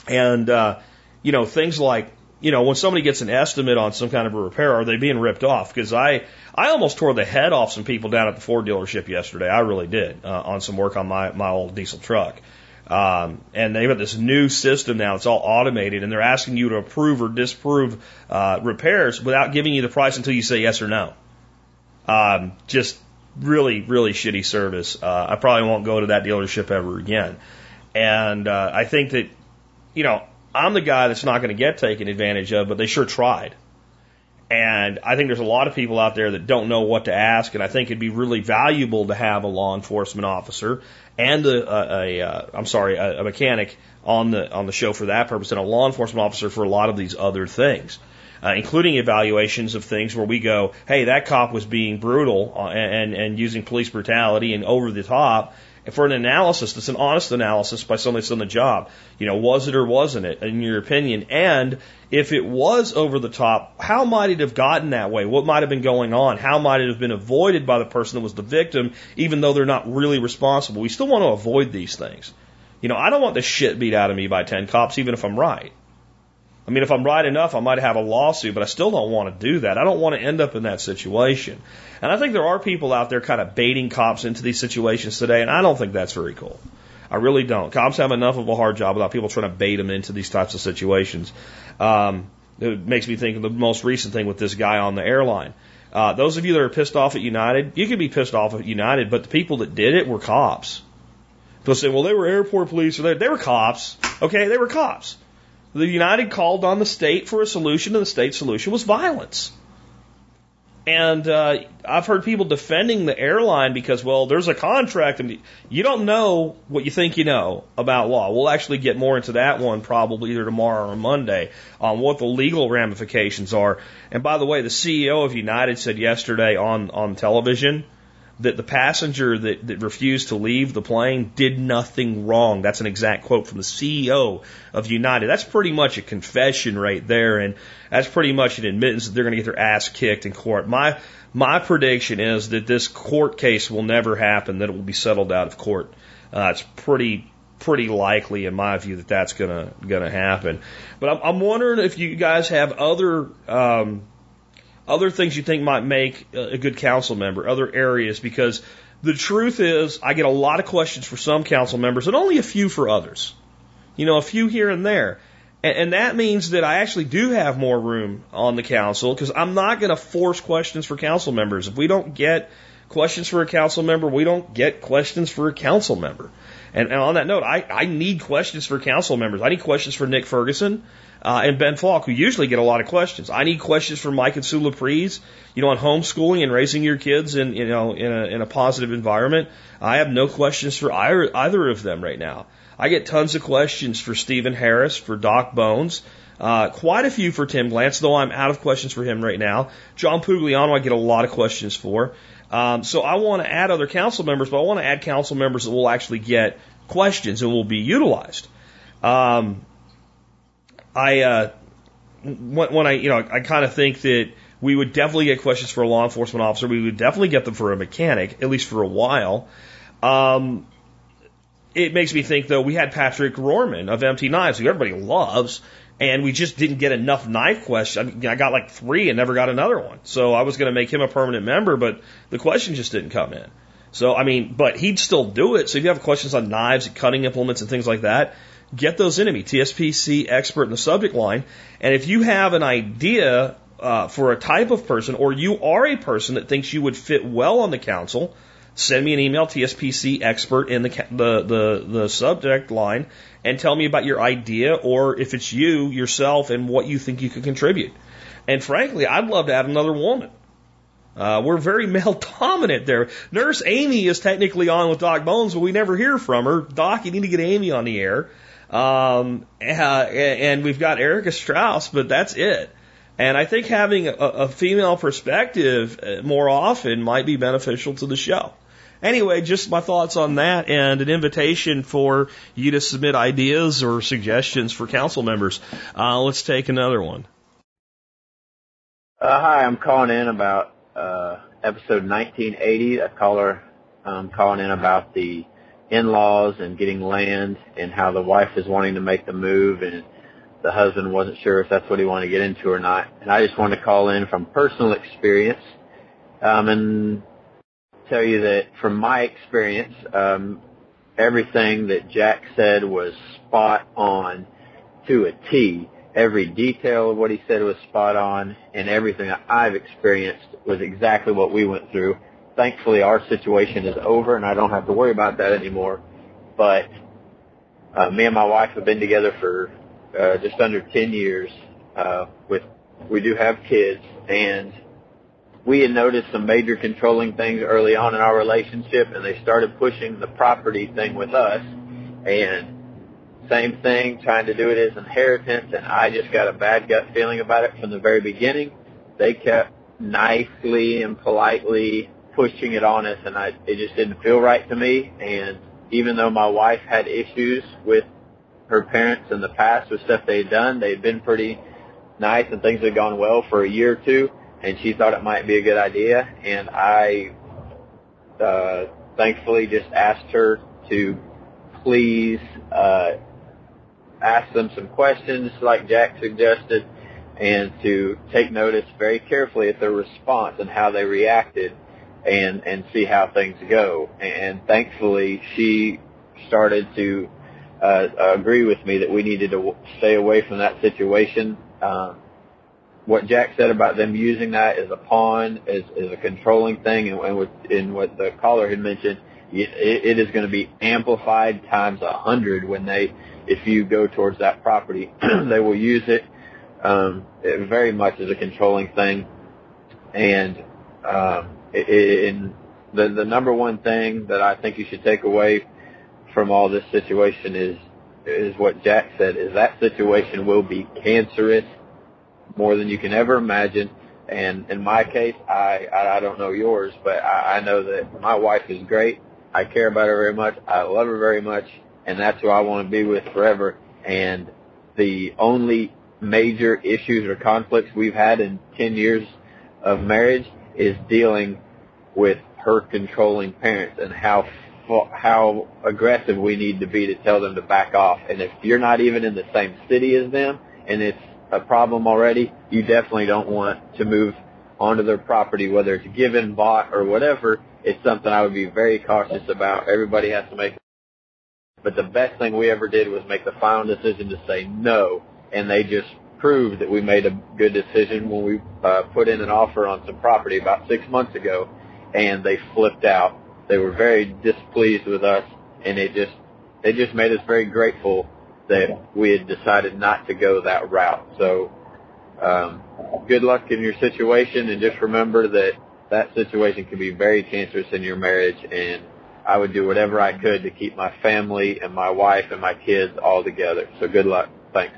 And, uh, you know, things like, you know, when somebody gets an estimate on some kind of a repair, are they being ripped off? Because I, I almost tore the head off some people down at the Ford dealership yesterday. I really did, uh, on some work on my, my old diesel truck. Um, and they've got this new system now. It's all automated, and they're asking you to approve or disapprove uh, repairs without giving you the price until you say yes or no. Um, just really, really shitty service. Uh, I probably won't go to that dealership ever again. And uh, I think that, you know, I'm the guy that's not going to get taken advantage of, but they sure tried. And I think there's a lot of people out there that don't know what to ask, and I think it'd be really valuable to have a law enforcement officer and a, a, a uh, I'm sorry, a, a mechanic on the on the show for that purpose, and a law enforcement officer for a lot of these other things. Uh, including evaluations of things where we go, hey, that cop was being brutal uh, and, and using police brutality and over the top, for an analysis that's an honest analysis by somebody that's done the job. You know, was it or wasn't it, in your opinion? And if it was over the top, how might it have gotten that way? What might have been going on? How might it have been avoided by the person that was the victim, even though they're not really responsible? We still want to avoid these things. You know, I don't want the shit beat out of me by 10 cops, even if I'm right. I mean, if I'm right enough, I might have a lawsuit, but I still don't want to do that. I don't want to end up in that situation. And I think there are people out there kind of baiting cops into these situations today, and I don't think that's very cool. I really don't. Cops have enough of a hard job without people trying to bait them into these types of situations. Um, it makes me think of the most recent thing with this guy on the airline. Uh, those of you that are pissed off at United, you can be pissed off at United, but the people that did it were cops. They'll say, well, they were airport police, or they, they were cops. Okay, they were cops. The United called on the state for a solution, and the state solution was violence. And uh, I've heard people defending the airline because, well, there's a contract, and you don't know what you think you know about law. We'll actually get more into that one probably either tomorrow or Monday on what the legal ramifications are. And by the way, the CEO of United said yesterday on on television that the passenger that, that refused to leave the plane did nothing wrong. That's an exact quote from the CEO of United. That's pretty much a confession right there, and that's pretty much an admittance that they're going to get their ass kicked in court. My my prediction is that this court case will never happen. That it will be settled out of court. Uh, it's pretty pretty likely, in my view, that that's gonna gonna happen. But I'm, I'm wondering if you guys have other. Um, other things you think might make a good council member, other areas, because the truth is, I get a lot of questions for some council members and only a few for others. You know, a few here and there. And, and that means that I actually do have more room on the council because I'm not going to force questions for council members. If we don't get questions for a council member, we don't get questions for a council member. And, and on that note, I, I need questions for council members. I need questions for Nick Ferguson uh, and Ben Falk, who usually get a lot of questions. I need questions for Mike and Sue Laprise, you know, on homeschooling and raising your kids in, you know, in a, in a positive environment. I have no questions for either, either of them right now. I get tons of questions for Stephen Harris, for Doc Bones, uh, quite a few for Tim Glantz, though I'm out of questions for him right now. John Pugliano, I get a lot of questions for. Um, so I want to add other council members, but I want to add council members that will actually get questions and will be utilized. Um, I uh, when, when I you know I kind of think that we would definitely get questions for a law enforcement officer. We would definitely get them for a mechanic, at least for a while. Um, it makes me think though we had Patrick Rorman of MT Knives, who everybody loves, and we just didn't get enough knife questions. I, mean, I got like three and never got another one. So I was going to make him a permanent member, but the question just didn't come in. So I mean, but he'd still do it. So if you have questions on knives cutting implements and things like that, get those into me. TSPC expert in the subject line. And if you have an idea uh, for a type of person, or you are a person that thinks you would fit well on the council, send me an email, TSPC expert in the, the, the, the subject line, and tell me about your idea, or if it's you yourself and what you think you could contribute. And frankly, I'd love to add another woman. Uh, we're very male dominant there. Nurse Amy is technically on with Doc Bones, but we never hear from her. Doc, you need to get Amy on the air. Um, and we've got Erica Strauss, but that's it. And I think having a, a female perspective uh, more often might be beneficial to the show. Anyway, just my thoughts on that and an invitation for you to submit ideas or suggestions for council members. Uh, let's take another one. Uh, hi, I'm calling in about uh, episode 1980. A caller um, calling in about the in-laws and getting land and how the wife is wanting to make the move and the husband wasn't sure if that's what he wanted to get into or not. And I just wanted to call in from personal experience um, and tell you that from my experience, um, everything that Jack said was spot on to a T. Every detail of what he said was spot on, and everything that I've experienced was exactly what we went through thankfully our situation is over and I don't have to worry about that anymore. But uh, me and my wife have been together for uh, just under 10 years. Uh, with we do have kids, and we had noticed some major controlling things early on in our relationship, and they started pushing the property thing with us, and same thing, trying to do it as inheritance, and I just got a bad gut feeling about it from the very beginning. They kept nicely and politely pushing it on us, and I, it just didn't feel right to me. And even though my wife had issues with her parents in the past with stuff they had done, they had been pretty nice and things had gone well for a year or two, and she thought it might be a good idea. And I, uh, thankfully just asked her to please, uh, ask them some questions like Jack suggested and to take notice very carefully at their response and how they reacted and and see how things go. And thankfully, she started to uh, agree with me that we needed to stay away from that situation. Um, what Jack said about them using that as a pawn, as, as a controlling thing, and, and, with, and what the caller had mentioned, it, it is going to be amplified times a hundred when they, if you go towards that property, they will use it um, it very much as a controlling thing, and um, in the the number one thing that I think you should take away from all this situation is is what Jack said is that situation will be cancerous more than you can ever imagine. And in my case, I I don't know yours, but I, I know that my wife is great. I care about her very much. I love her very much, and that's who I want to be with forever. And the only major issues or conflicts we've had in 10 years of marriage is dealing with her controlling parents and how how aggressive we need to be to tell them to back off. And if you're not even in the same city as them and it's a problem already, you definitely don't want to move onto their property, whether it's given, bought, or whatever. It's something I would be very cautious about. Everybody has to make. But the best thing we ever did was make the final decision to say no, and they just proved that we made a good decision when we uh, put in an offer on some property about six months ago, and they flipped out. They were very displeased with us, and it just it just made us very grateful that we had decided not to go that route. So, um, good luck in your situation, and just remember that that situation can be very cancerous in your marriage, and I would do whatever I could to keep my family and my wife and my kids all together. So good luck. Thanks.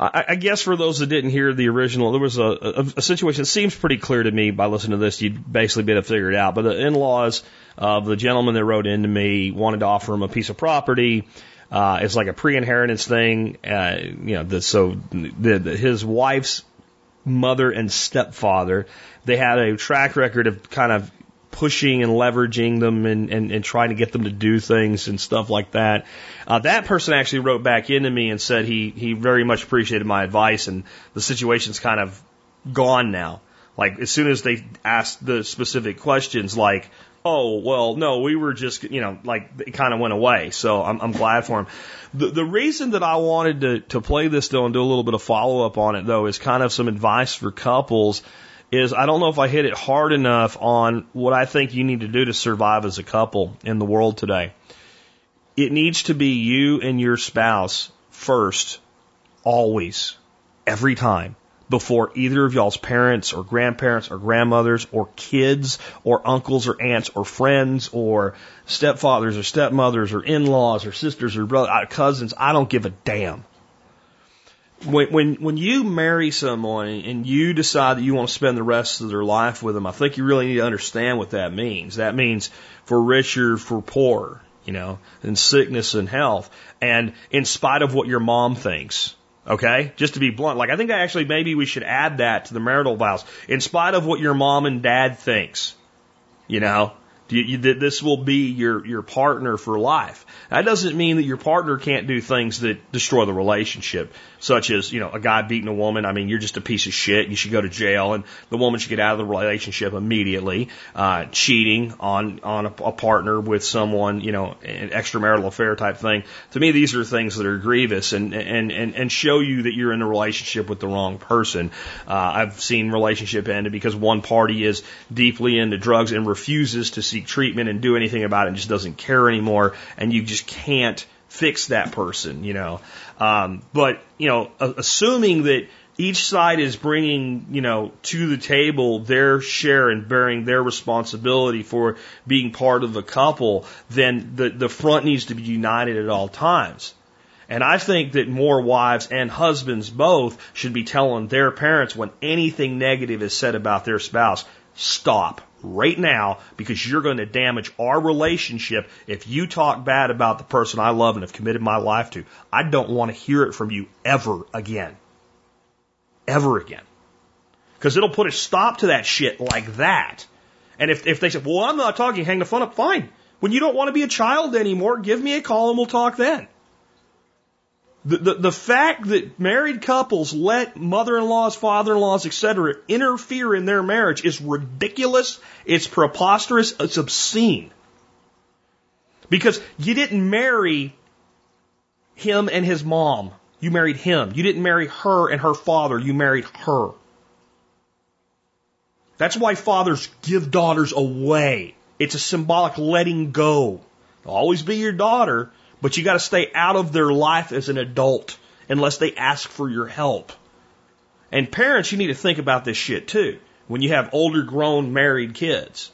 I, I guess for those that didn't hear the original, there was a, a, a situation that seems pretty clear to me by listening to this. You'd basically be able to figure it out. But the in-laws of the gentleman that wrote into me wanted to offer him a piece of property. Uh, it's like a pre-inheritance thing. Uh, you know, the, so the, the, his wife's mother and stepfather, they had a track record of kind of pushing and leveraging them and, and, and trying to get them to do things and stuff like that. Uh, that person actually wrote back into me and said he, he very much appreciated my advice and the situation's kind of gone now. Like as soon as they asked the specific questions like, oh, well, no, we were just, you know, like it kind of went away. So I'm, I'm glad for him. The, the reason that I wanted to, to play this though and do a little bit of follow up on it though is kind of some advice for couples is I don't know if I hit it hard enough on what I think you need to do to survive as a couple in the world today. It needs to be you and your spouse first, always, every time, before either of y'all's parents or grandparents or grandmothers or kids or uncles or aunts or friends or stepfathers or stepmothers or in-laws or sisters or brothers, uh, cousins. I don't give a damn when when when you marry someone and you decide that you want to spend the rest of their life with them, I think you really need to understand what that means. That means for richer, for poor, you know, in sickness and health, and in spite of what your mom thinks. Okay, just to be blunt, like I think I actually maybe we should add that to the marital vows. In spite of what your mom and dad thinks, you know, you, you, this will be your, your partner for life. That doesn't mean that your partner can't do things that destroy the relationship, such as, you know, a guy beating a woman. I mean, you're just a piece of shit. You should go to jail and the woman should get out of the relationship immediately. Uh, cheating on, on a, a partner with someone, you know, an extramarital affair type thing. To me, these are things that are grievous and, and, and, and show you that you're in a relationship with the wrong person. Uh, I've seen relationship end because one party is deeply into drugs and refuses to seek treatment and do anything about it and just doesn't care anymore. And you just can't fix that person, you know. Um, but, you know, assuming that each side is bringing, you know, to the table their share and bearing their responsibility for being part of the couple, then the, the front needs to be united at all times. And I think that more wives and husbands both should be telling their parents when anything negative is said about their spouse, stop right now because you're going to damage our relationship if you talk bad about the person I love and have committed my life to. I don't want to hear it from you ever again ever again. Because it'll put a stop to that shit like that. And if, if they say, well, I'm not talking, hang the phone up, fine. When you don't want to be a child anymore, give me a call and we'll talk then. The, the, the fact that married couples let mother-in-laws, father-in-laws, etc. interfere in their marriage is ridiculous. It's preposterous. It's obscene. Because you didn't marry him and his mom. You married him. You didn't marry her and her father. You married her. That's why fathers give daughters away. It's a symbolic letting go. They'll always be your daughter, but you got to stay out of their life as an adult unless they ask for your help. And parents, you need to think about this shit too. When you have older grown married kids.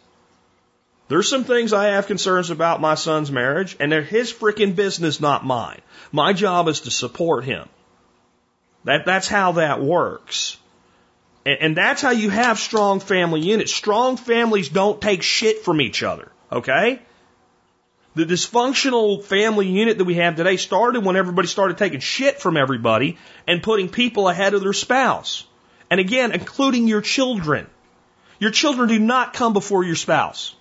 There's some things I have concerns about my son's marriage, and they're his freaking business, not mine. My job is to support him. That, that's how that works. And, and that's how you have strong family units. Strong families don't take shit from each other. Okay? The dysfunctional family unit that we have today started when everybody started taking shit from everybody and putting people ahead of their spouse. And again, including your children. Your children do not come before your spouse.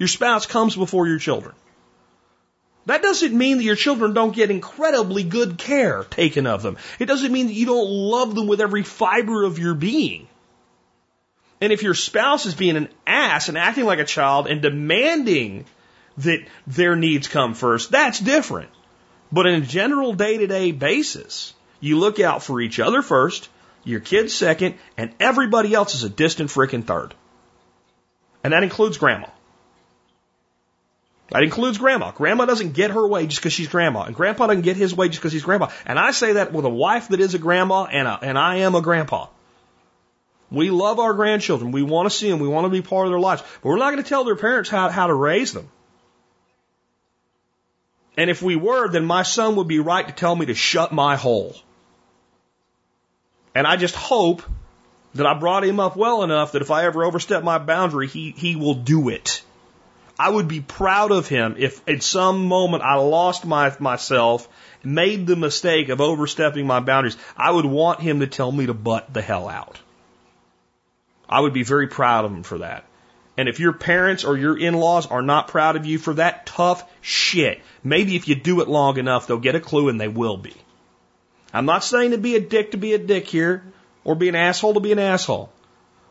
Your spouse comes before your children. That doesn't mean that your children don't get incredibly good care taken of them. It doesn't mean that you don't love them with every fiber of your being. And if your spouse is being an ass and acting like a child and demanding that their needs come first, that's different. But in a general day to day basis, you look out for each other first, your kids second, and everybody else is a distant freaking third. And that includes grandma. That includes grandma. Grandma doesn't get her way just because she's grandma, and grandpa doesn't get his way just because he's grandpa. And I say that with a wife that is a grandma, and, a, and I am a grandpa. We love our grandchildren. We want to see them. We want to be part of their lives. But we're not going to tell their parents how, how to raise them. And if we were, then my son would be right to tell me to shut my hole. And I just hope that I brought him up well enough that if I ever overstep my boundary, he, he will do it. I would be proud of him if at some moment I lost my, myself, made the mistake of overstepping my boundaries. I would want him to tell me to butt the hell out. I would be very proud of him for that. And if your parents or your in-laws are not proud of you for that tough shit, maybe if you do it long enough, they'll get a clue and they will be. I'm not saying to be a dick to be a dick here, or be an asshole to be an asshole.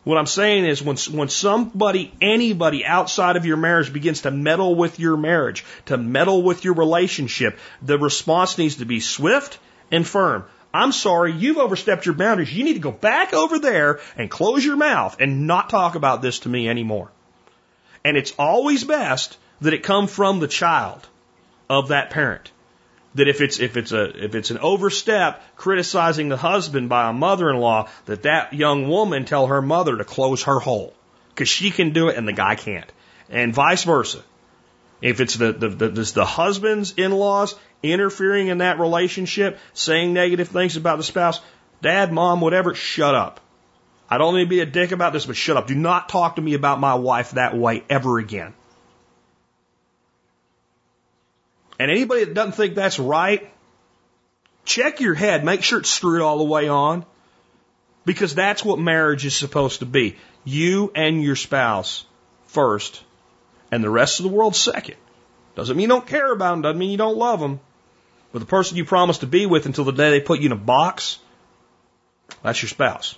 What I'm saying is when, when somebody, anybody outside of your marriage begins to meddle with your marriage, to meddle with your relationship, the response needs to be swift and firm. I'm sorry, you've overstepped your boundaries. You need to go back over there and close your mouth and not talk about this to me anymore. And it's always best that it come from the child of that parent. That if it's if it's a if it's an overstep criticizing the husband by a mother-in-law that that young woman tell her mother to close her hole. Because she can do it and the guy can't. And vice versa. If it's the the the, the husband's in-laws interfering in that relationship saying negative things about the spouse dad mom whatever shut up I don't need to be a dick about this but shut up do not talk to me about my wife that way ever again And anybody that doesn't think that's right, check your head, make sure it's screwed all the way on. Because that's what marriage is supposed to be. You and your spouse first, and the rest of the world second. Doesn't mean you don't care about them, doesn't mean you don't love them. But the person you promise to be with until the day they put you in a box, that's your spouse.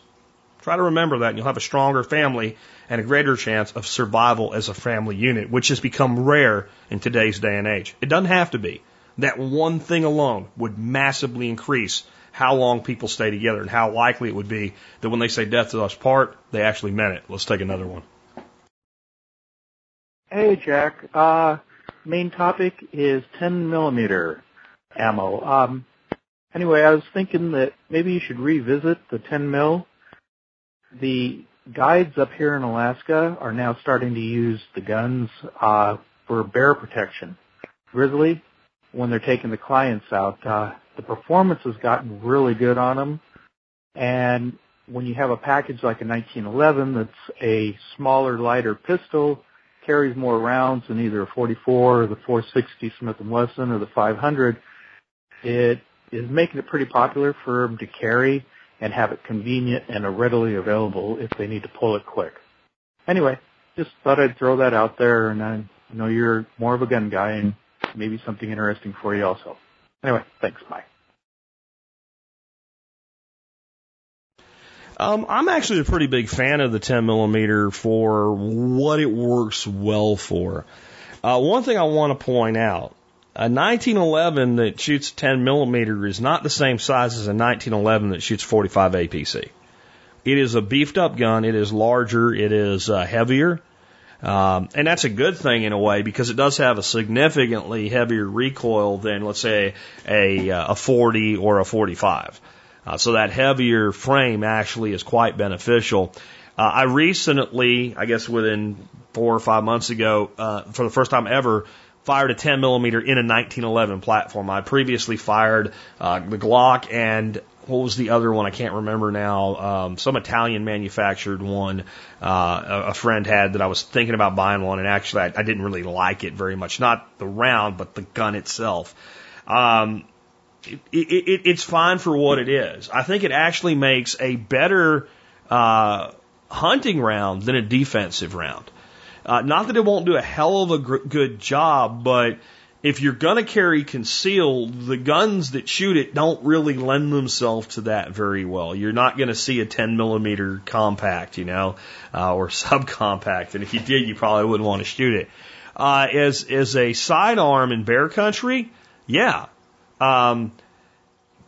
Try to remember that and you'll have a stronger family and a greater chance of survival as a family unit, which has become rare in today's day and age. It doesn't have to be. That one thing alone would massively increase how long people stay together and how likely it would be that when they say death to us part, they actually meant it. Let's take another one. Hey, Jack. Uh, main topic is 10 millimeter ammo. Um, Anyway, I was thinking that maybe you should revisit the 10 mil. The guides up here in Alaska are now starting to use the guns uh, for bear protection. Grizzly, when they're taking the clients out, uh, the performance has gotten really good on them. And when you have a package like a 1911 that's a smaller, lighter pistol, carries more rounds than either a 44 or the 460 Smith & Wesson or the 500, it is making it pretty popular for them to carry and have it convenient and readily available if they need to pull it quick. Anyway, just thought I'd throw that out there and I know you're more of a gun guy and maybe something interesting for you also. Anyway, thanks. Bye. Um, I'm actually a pretty big fan of the 10 millimeter for what it works well for. Uh, one thing I want to point out a 1911 that shoots 10 millimeter is not the same size as a 1911 that shoots 45 APC. It is a beefed up gun. It is larger. It is uh, heavier. Um, and that's a good thing in a way because it does have a significantly heavier recoil than, let's say, a, a 40 or a 45. Uh, so that heavier frame actually is quite beneficial. Uh, I recently, I guess within four or five months ago, uh, for the first time ever, fired a 10 millimeter in a 1911 platform. I previously fired uh, the Glock and what was the other one? I can't remember now. Um, some Italian manufactured one uh, a friend had that I was thinking about buying one, and actually I, I didn't really like it very much. Not the round, but the gun itself. Um, it, it, it's fine for what it is. I think it actually makes a better uh, hunting round than a defensive round. Uh, not that it won't do a hell of a gr- good job, but if you're going to carry concealed, the guns that shoot it don't really lend themselves to that very well. You're not going to see a 10 millimeter compact, you know, uh, or subcompact. And if you did, you probably wouldn't want to shoot it. Uh, as, as a sidearm in bear country, yeah. Um,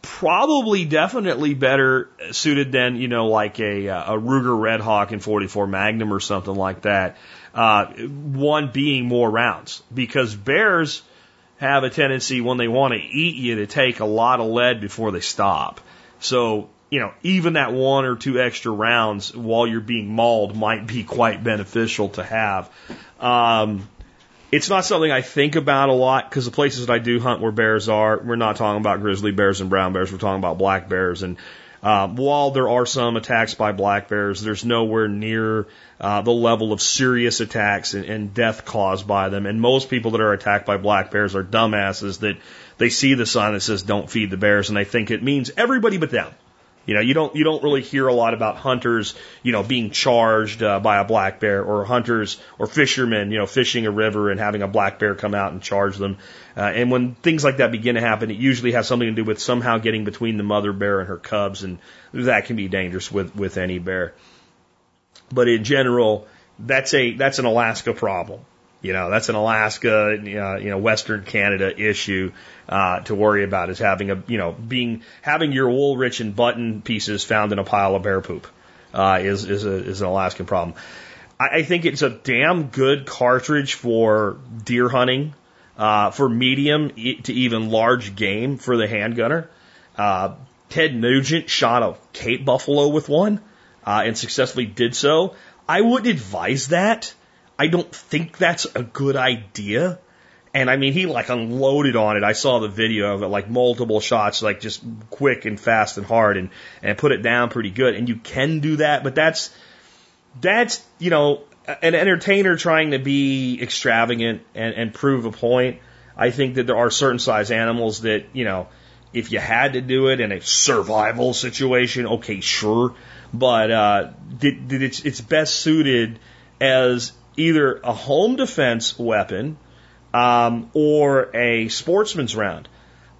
probably definitely better suited than, you know, like a, a Ruger Red Hawk in 44 Magnum or something like that. Uh, one being more rounds because bears have a tendency when they want to eat you to take a lot of lead before they stop. So, you know, even that one or two extra rounds while you're being mauled might be quite beneficial to have. Um, it's not something I think about a lot because the places that I do hunt where bears are, we're not talking about grizzly bears and brown bears. We're talking about black bears. And um, while there are some attacks by black bears, there's nowhere near uh, the level of serious attacks and, and death caused by them. And most people that are attacked by black bears are dumbasses that they see the sign that says "Don't feed the bears" and they think it means everybody but them. You know, you don't you don't really hear a lot about hunters, you know, being charged uh, by a black bear, or hunters or fishermen, you know, fishing a river and having a black bear come out and charge them. Uh, and when things like that begin to happen, it usually has something to do with somehow getting between the mother bear and her cubs, and that can be dangerous with with any bear. But in general, that's a that's an Alaska problem. You know, that's an Alaska, uh, you know, Western Canada issue uh, to worry about is having a, you know, being having your Woolrich in button pieces found in a pile of bear poop uh, is is a, is an Alaskan problem. I, I think it's a damn good cartridge for deer hunting uh, for medium to even large game for the handgunner. Uh, Ted Nugent shot a Cape buffalo with one uh, and successfully did so. I wouldn't advise that. I don't think that's a good idea. And I mean, he like unloaded on it. I saw the video of it, like multiple shots, like just quick and fast and hard, and and put it down pretty good. And you can do that, but that's that's you know an entertainer trying to be extravagant and, and prove a point. I think that there are certain size animals that, you know, if you had to do it in a survival situation, okay, sure. But uh, it's, it's best suited as either a home defense weapon um, or a sportsman's round.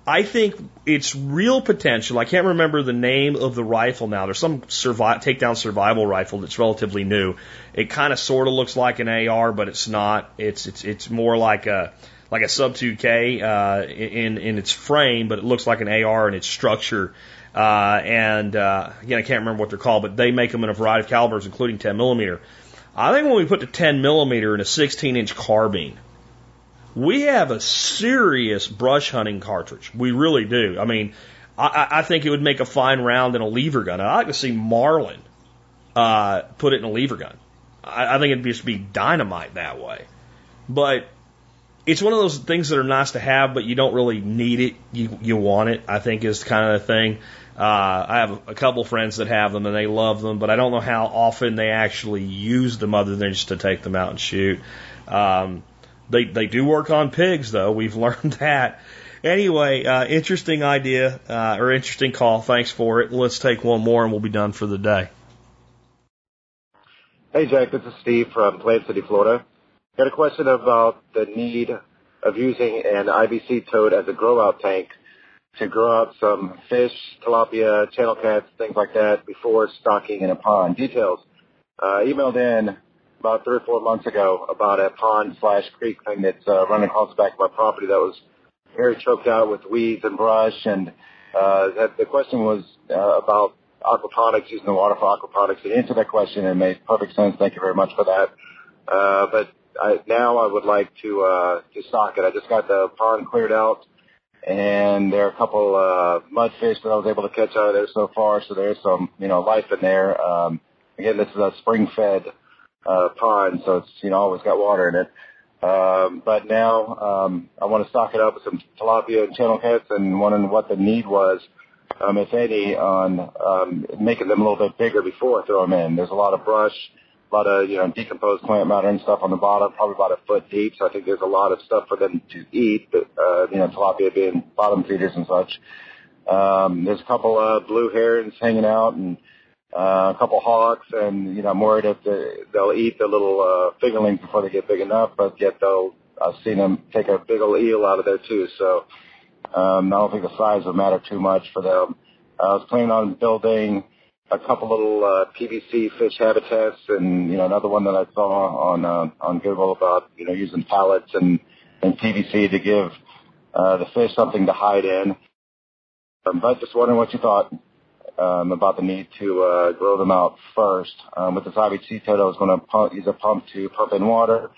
I think it's real potential. I can't remember the name of the rifle now. There's some survive, takedown survival rifle that's relatively new. It kind of sort of looks like an AR, but it's not. It's it's it's more like a like a sub 2K uh, in in its frame, but it looks like an AR in its structure. Uh, and uh, again, I can't remember what they're called, but they make them in a variety of calibers, including 10 millimeter. I think when we put the 10 millimeter in a 16 inch carbine, we have a serious brush hunting cartridge. We really do. I mean, I, I think it would make a fine round in a lever gun. I like to see Marlin uh, put it in a lever gun. I, I think it'd just be dynamite that way. But it's one of those things that are nice to have, but you don't really need it. You you want it. I think is kind of the thing. Uh, I have a couple friends that have them and they love them, but I don't know how often they actually use them other than just to take them out and shoot. Um, they they do work on pigs though. We've learned that. Anyway, uh, interesting idea uh, or interesting call. Thanks for it. Let's take one more and we'll be done for the day. Hey Jack, this is Steve from Plant City, Florida. Got a question about the need of using an IBC tote as a grow out tank to grow out some fish, tilapia, channel cats, things like that before stocking in a pond. Details. Uh, emailed in about three or four months ago about a pond slash creek thing that's uh, running across the back of my property that was very choked out with weeds and brush. And uh, that the question was uh, about aquaponics, using the water for aquaponics. To answer that question, it made perfect sense. Thank you very much for that. Uh, but I, now I would like to uh, to stock it. I just got the pond cleared out and there are a couple uh, mudfish that I was able to catch out of there so far. So there's some you know life in there. Um, again, this is a spring-fed uh, pond, so it's you know always got water in it. Um, but now um, I want to stock it up with some tilapia and channel cats, and wondering what the need was, um, if any, on um, making them a little bit bigger before I throw them in. There's a lot of brush a lot of, you know, decomposed plant matter and stuff on the bottom, probably about a foot deep. So I think there's a lot of stuff for them to eat, but, uh, you know, tilapia being bottom feeders and such. Um, there's a couple of blue herons hanging out and, uh, a couple hawks and, you know, I'm worried if they, they'll eat the little, uh, fingerlings before they get big enough, but yet they'll, I've seen them take a big old eel out of there too. So, um, I don't think the size would matter too much for them. I was planning on building, a couple little uh, PVC fish habitats, and you know another one that I saw on uh, on Google about you know using pallets and and PVC to give uh, the fish something to hide in. Um, but just wondering what you thought um, about the need to uh, grow them out first. Um, with this IBC tote, I was going to pump, use a pump to pump in water.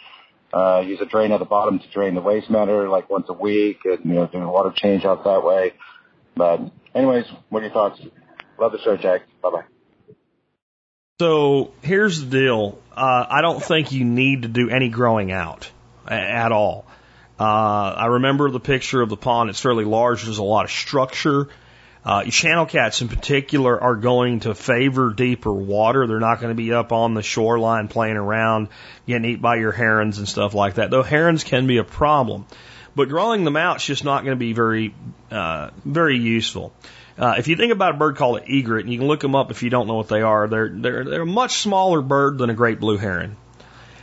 Uh, use a drain at the bottom to drain the waste matter like once a week and, you know, do a water change out that way. But anyways, what are your thoughts? Love the show, Jack. Bye bye. So here's the deal. Uh, I don't think you need to do any growing out at all. Uh, I remember the picture of the pond. It's fairly large. There's a lot of structure. Uh, channel cats in particular are going to favor deeper water. They're not going to be up on the shoreline playing around, getting eaten by your herons and stuff like that. Though herons can be a problem, but growing them out is just not going to be very, uh, very useful. Uh, if you think about a bird called an egret, and you can look them up if you don't know what they are, they're they're they're a much smaller bird than a great blue heron,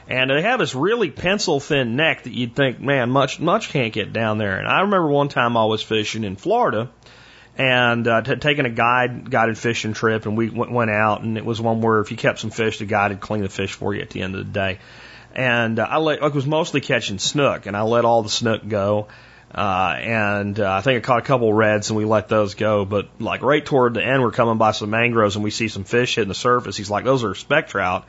and they have this really pencil thin neck that you'd think, man, much much can't get down there. And I remember one time I was fishing in Florida, and uh, t- taking a guide guided fishing trip, and we went, went out, and it was one where if you kept some fish, the guide would clean the fish for you at the end of the day. And uh, I let I was mostly catching snook, and I let all the snook go. Uh, and uh, I think I caught a couple reds and we let those go. But like right toward the end, we're coming by some mangroves and we see some fish hitting the surface. He's like, those are speck trout.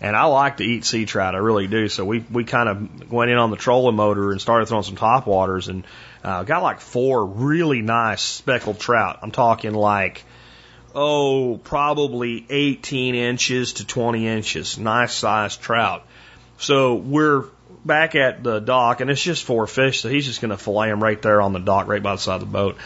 And I like to eat sea trout, I really do. So we we kind of went in on the trolling motor and started throwing some top waters and uh, got like four really nice speckled trout. I'm talking like oh probably 18 inches to 20 inches, nice sized trout. So we're back at the dock, and it's just four fish, so he's just going to fillet them right there on the dock, right by the side of the boat.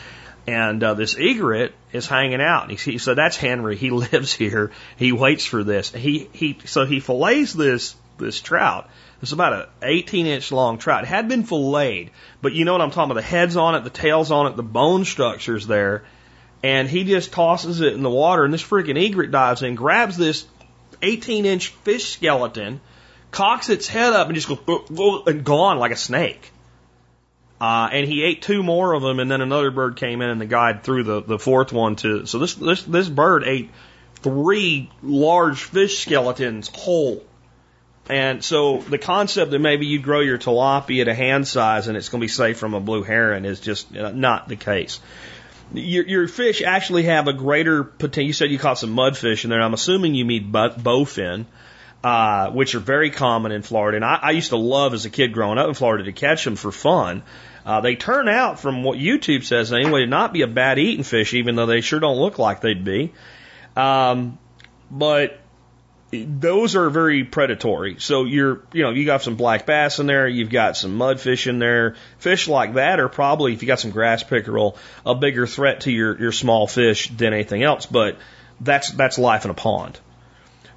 And uh, this egret is hanging out. He, so that's Henry. He lives here. He waits for this. He he. So he fillets this this trout. It's about an 18 inch long trout. It had been filleted, but you know what I'm talking about. The head's on it, the tail's on it, the bone structure's there, and he just tosses it in the water. And this freaking egret dives in, grabs this 18 inch fish skeleton, cocks its head up and just goes and gone like a snake. Uh, and he ate two more of them, and then another bird came in, and the guide threw the, the fourth one to. So this this this bird ate three large fish skeletons whole. And so the concept that maybe you grow your tilapia to a hand size and it's going to be safe from a blue heron is just not the case. Your, your fish actually have a greater potential. You said you caught some mudfish in there. I'm assuming you mean bowfin uh, which are very common in Florida. And I, I used to love as a kid growing up in Florida to catch them for fun. Uh, they turn out, from what YouTube says anyway, to not be a bad eating fish, even though they sure don't look like they'd be. Um, but those are very predatory. So you're, you know, you got some black bass in there, you've got some mudfish in there. Fish like that are probably, if you got some grass pickerel, a bigger threat to your, your small fish than anything else. But that's, that's life in a pond.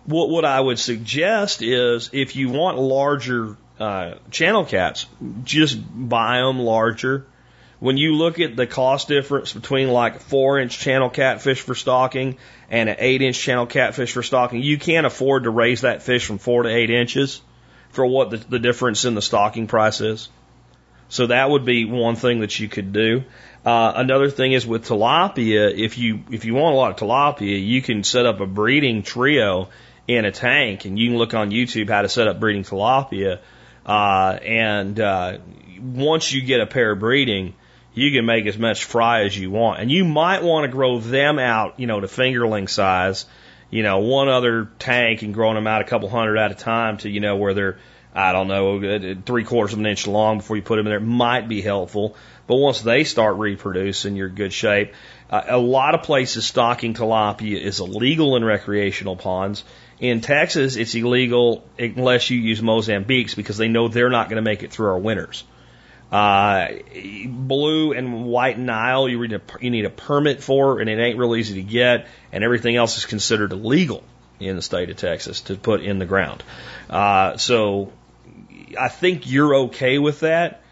What, what I would suggest is if you want larger, uh, channel cats, just buy them larger. When you look at the cost difference between like four inch channel catfish for stocking and an eight inch channel catfish for stocking, you can't afford to raise that fish from four to eight inches for what the, the difference in the stocking price is. So that would be one thing that you could do. Uh, another thing is with tilapia, if you if you want a lot of tilapia, you can set up a breeding trio in a tank, and you can look on YouTube how to set up breeding tilapia. Uh, and uh, once you get a pair breeding, you can make as much fry as you want. And you might want to grow them out, you know, to fingerling size, you know, one other tank and growing them out a couple hundred at a time to, you know, where they're, I don't know, three quarters of an inch long before you put them in there might be helpful. But once they start reproducing, you're in good shape. Uh, a lot of places stocking tilapia is illegal in recreational ponds. In Texas, it's illegal unless you use Mozambiques because they know they're not going to make it through our winters. Uh, blue and white Nile, you need, a, you need a permit for, and it ain't real easy to get, and everything else is considered illegal in the state of Texas to put in the ground. Uh, so I think you're okay with that.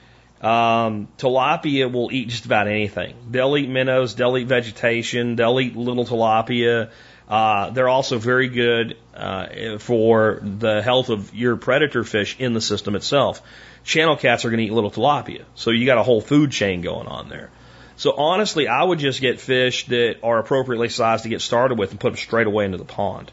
Um, tilapia will eat just about anything. They'll eat minnows, they'll eat vegetation, they'll eat little tilapia. Uh, they're also very good uh, for the health of your predator fish in the system itself channel cats are going to eat little tilapia. So you got a whole food chain going on there. So honestly, I would just get fish that are appropriately sized to get started with and put them straight away into the pond.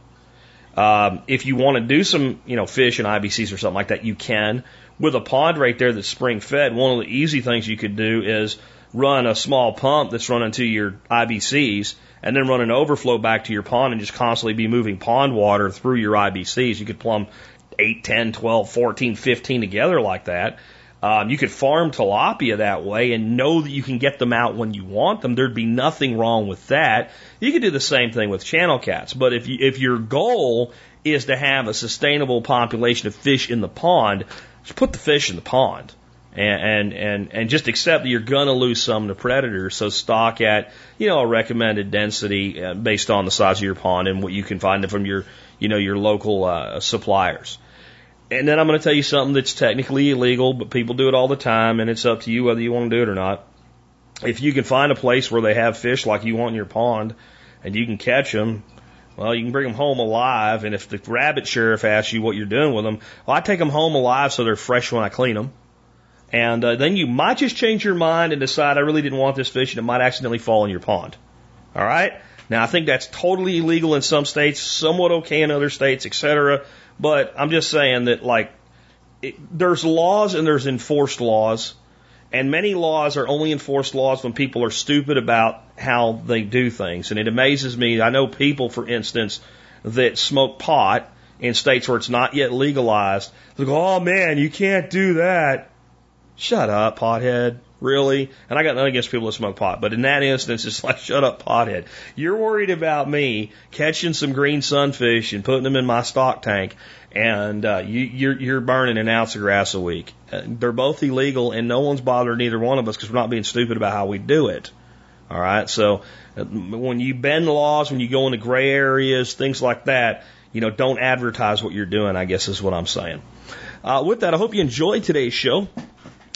Um, if you want to do some, you know, fish and IBCs or something like that, you can. With a pond right there that's spring fed, one of the easy things you could do is run a small pump that's running to your IBCs and then run an overflow back to your pond and just constantly be moving pond water through your IBCs. You could plumb 8, 10, 12, 14, 15 together like that. Um, you could farm tilapia that way and know that you can get them out when you want them. There'd be nothing wrong with that. You could do the same thing with channel cats. But if you, if your goal is to have a sustainable population of fish in the pond, just put the fish in the pond. And, and, and, just accept that you're gonna lose some to predators. So stock at, you know, a recommended density uh, based on the size of your pond and what you can find from your, you know, your local, uh, suppliers. And then I'm going to tell you something that's technically illegal, but people do it all the time, and it's up to you whether you want to do it or not. If you can find a place where they have fish like you want in your pond, and you can catch them, well, you can bring them home alive. And if the rabbit sheriff asks you what you're doing with them, well, I take them home alive so they're fresh when I clean them. And uh, then you might just change your mind and decide I really didn't want this fish, and it might accidentally fall in your pond. All right. Now I think that's totally illegal in some states, somewhat okay in other states, etc. But I'm just saying that like it, there's laws and there's enforced laws, and many laws are only enforced laws when people are stupid about how they do things. And it amazes me. I know people, for instance, that smoke pot in states where it's not yet legalized. They go, "Oh man, you can't do that." Shut up, pothead. Really? And I got nothing against people that smoke pot, but in that instance, it's like, shut up, pothead. You're worried about me catching some green sunfish and putting them in my stock tank, and uh, you, you're, you're burning an ounce of grass a week. Uh, they're both illegal, and no one's bothered either one of us because we're not being stupid about how we do it. All right. So uh, when you bend laws, when you go into gray areas, things like that, you know, don't advertise what you're doing. I guess is what I'm saying. Uh, with that, I hope you enjoyed today's show.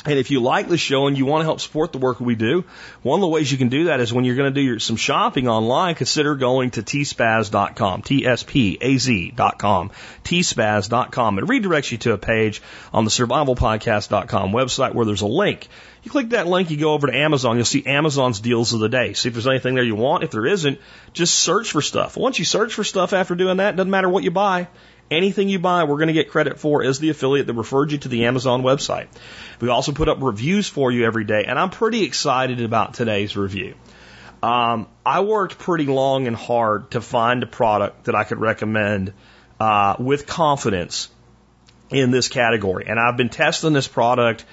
And if you like the show and you want to help support the work we do, one of the ways you can do that is when you're going to do your, some shopping online, consider going to tspaz.com, T-S-P-A-Z.com, tspaz.com. It redirects you to a page on the survivalpodcast.com website where there's a link. You click that link, you go over to Amazon, you'll see Amazon's deals of the day. See if there's anything there you want. If there isn't, just search for stuff. Once you search for stuff after doing that, doesn't matter what you buy, Anything you buy, we're going to get credit for as the affiliate that referred you to the Amazon website. We also put up reviews for you every day, and I'm pretty excited about today's review. Um, I worked pretty long and hard to find a product that I could recommend uh, with confidence in this category, and I've been testing this product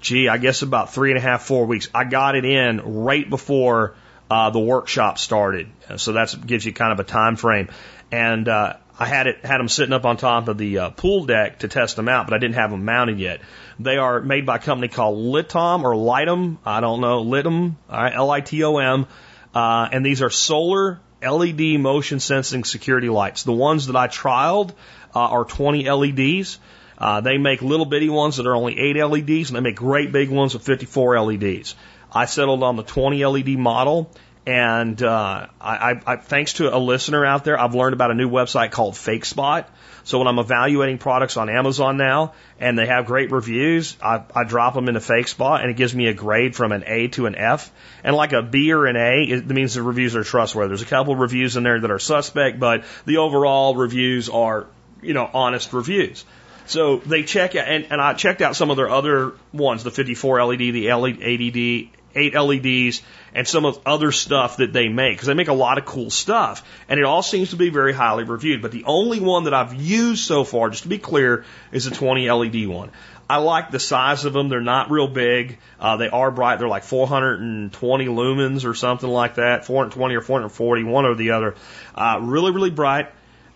gee, I guess about three and a half, four weeks. I got it in right before uh, the workshop started, so that gives you kind of a time frame. And uh, I had it had them sitting up on top of the uh, pool deck to test them out, but I didn't have them mounted yet. They are made by a company called Litom or Litom. I don't know Litom, L I T O M, uh, and these are solar LED motion sensing security lights. The ones that I trialed uh, are 20 LEDs. Uh, they make little bitty ones that are only 8 LEDs, and they make great big ones with 54 LEDs. I settled on the 20 LED model, and uh, I, I, thanks to a listener out there, I've learned about a new website called FakeSpot. So when I'm evaluating products on Amazon now, and they have great reviews, I, I drop them into FakeSpot, and it gives me a grade from an A to an F. And like a B or an A, it means the reviews are trustworthy. There's a couple of reviews in there that are suspect, but the overall reviews are, you know, honest reviews. So they check and, and I checked out some of their other ones, the 54 LED, the LED, 8 LEDs, and some of other stuff that they make, because they make a lot of cool stuff. And it all seems to be very highly reviewed. But the only one that I've used so far, just to be clear, is a 20 LED one. I like the size of them. They're not real big. Uh, they are bright. They're like 420 lumens or something like that, 420 or 440, one or the other. Uh, really, really bright.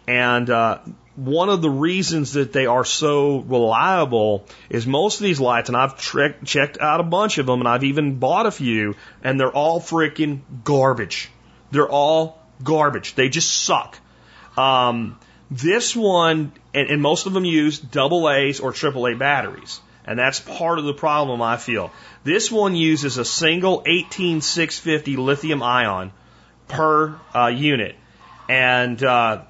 And uh, one of the reasons that they are so reliable is most of these lights, and I've tre- checked out a bunch of them, and I've even bought a few, and they're all freaking garbage. They're all garbage. They just suck. Um, this one, and, and most of them use double A's or triple A batteries. And that's part of the problem I feel. This one uses a single 18650 lithium ion per uh, unit. And uh,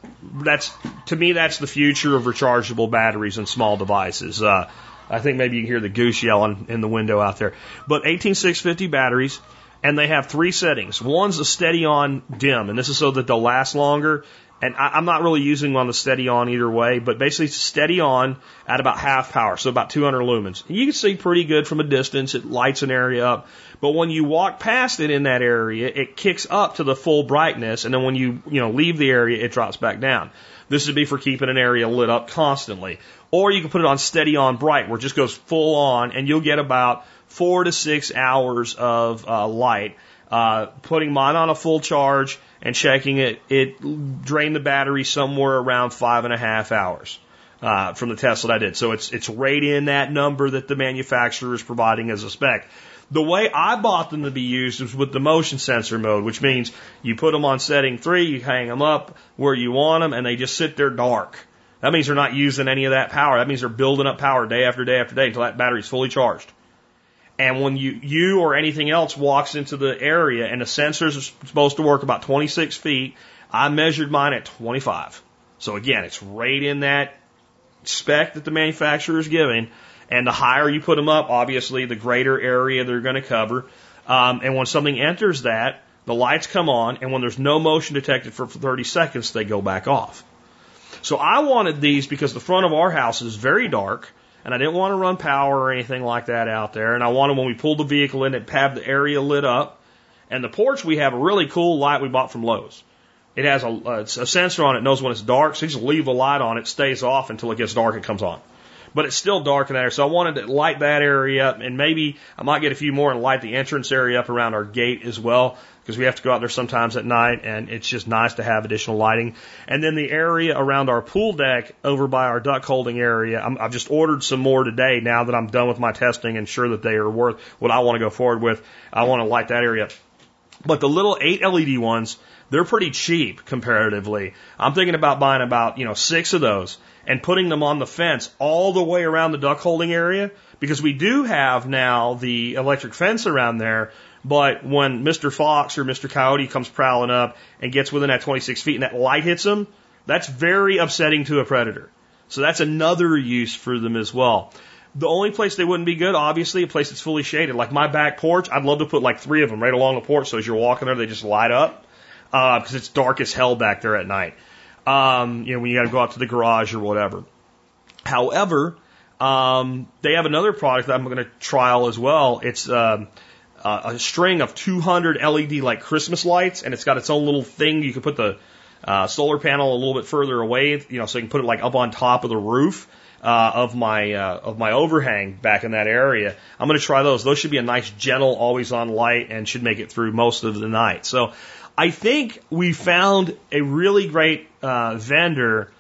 that's to me that's the future of rechargeable batteries and small devices. Uh, I think maybe you can hear the goose yelling in the window out there. But 18650 batteries, and they have three settings. One's a steady on dim, and this is so that they'll last longer. And I, I'm not really using on the steady on either way, but basically it's steady on at about half power, so about 200 lumens. You can see pretty good from a distance. It lights an area up. But when you walk past it in that area, it kicks up to the full brightness, and then when you you know leave the area, it drops back down. This would be for keeping an area lit up constantly. Or you can put it on steady on bright, where it just goes full on, and you'll get about four to six hours of uh, light. Uh, putting mine on a full charge and checking it, it drained the battery somewhere around five and a half hours. Uh, from the test that I did. So it's, it's right in that number that the manufacturer is providing as a spec. The way I bought them to be used was with the motion sensor mode, which means you put them on setting three, you hang them up where you want them, and they just sit there dark. That means they're not using any of that power. That means they're building up power day after day after day until that battery's fully charged. And when you, you or anything else walks into the area and the sensors are supposed to work about 26 feet, I measured mine at 25. So again, it's right in that spec that the manufacturer is giving. And the higher you put them up, obviously, the greater area they're going to cover. Um, and when something enters that, the lights come on, and when there's no motion detected for 30 seconds, they go back off. So I wanted these because the front of our house is very dark, and I didn't want to run power or anything like that out there. And I wanted when we pulled the vehicle in, it have the area lit up. And the porch, we have a really cool light we bought from Lowe's. It has a, a sensor on it, knows when it's dark, so you just leave the light on, it stays off until it gets dark, it comes on but it's still dark in there. So I wanted to light that area up, and maybe I might get a few more and light the entrance area up around our gate as well, because we have to go out there sometimes at night, and it's just nice to have additional lighting. And then the area around our pool deck over by our duck holding area, i have just ordered some more today. Now that I'm done with my testing and sure that they are worth what I want to go forward with, I want to light that area. But the little eight LED ones, they're pretty cheap comparatively. I'm thinking about buying about, you know, six of those and putting them on the fence all the way around the duck holding area because we do have now the electric fence around there. But when Mr. Fox or Mr. Coyote comes prowling up and gets within that 26 feet and that light hits him, that's very upsetting to a predator. So that's another use for them as well. The only place they wouldn't be good, obviously, a place that's fully shaded. Like my back porch, I'd love to put like three of them right along the porch so as you're walking there, they just light up because uh, it's dark as hell back there at night um, you know, when you got to go out to the garage or whatever. However, um, they have another product that I'm going to trial as well. It's um, a string of 200 LED like Christmas lights, and it's got its own little thing. You can put the uh, solar panel a little bit further away, you know, so you can put it like up on top of the roof. uh, of my uh, of my overhang back in that area. I'm going to try those. Those should be a nice, gentle, always on light, and should make it through most of the night. So I think we found a really great uh, vendor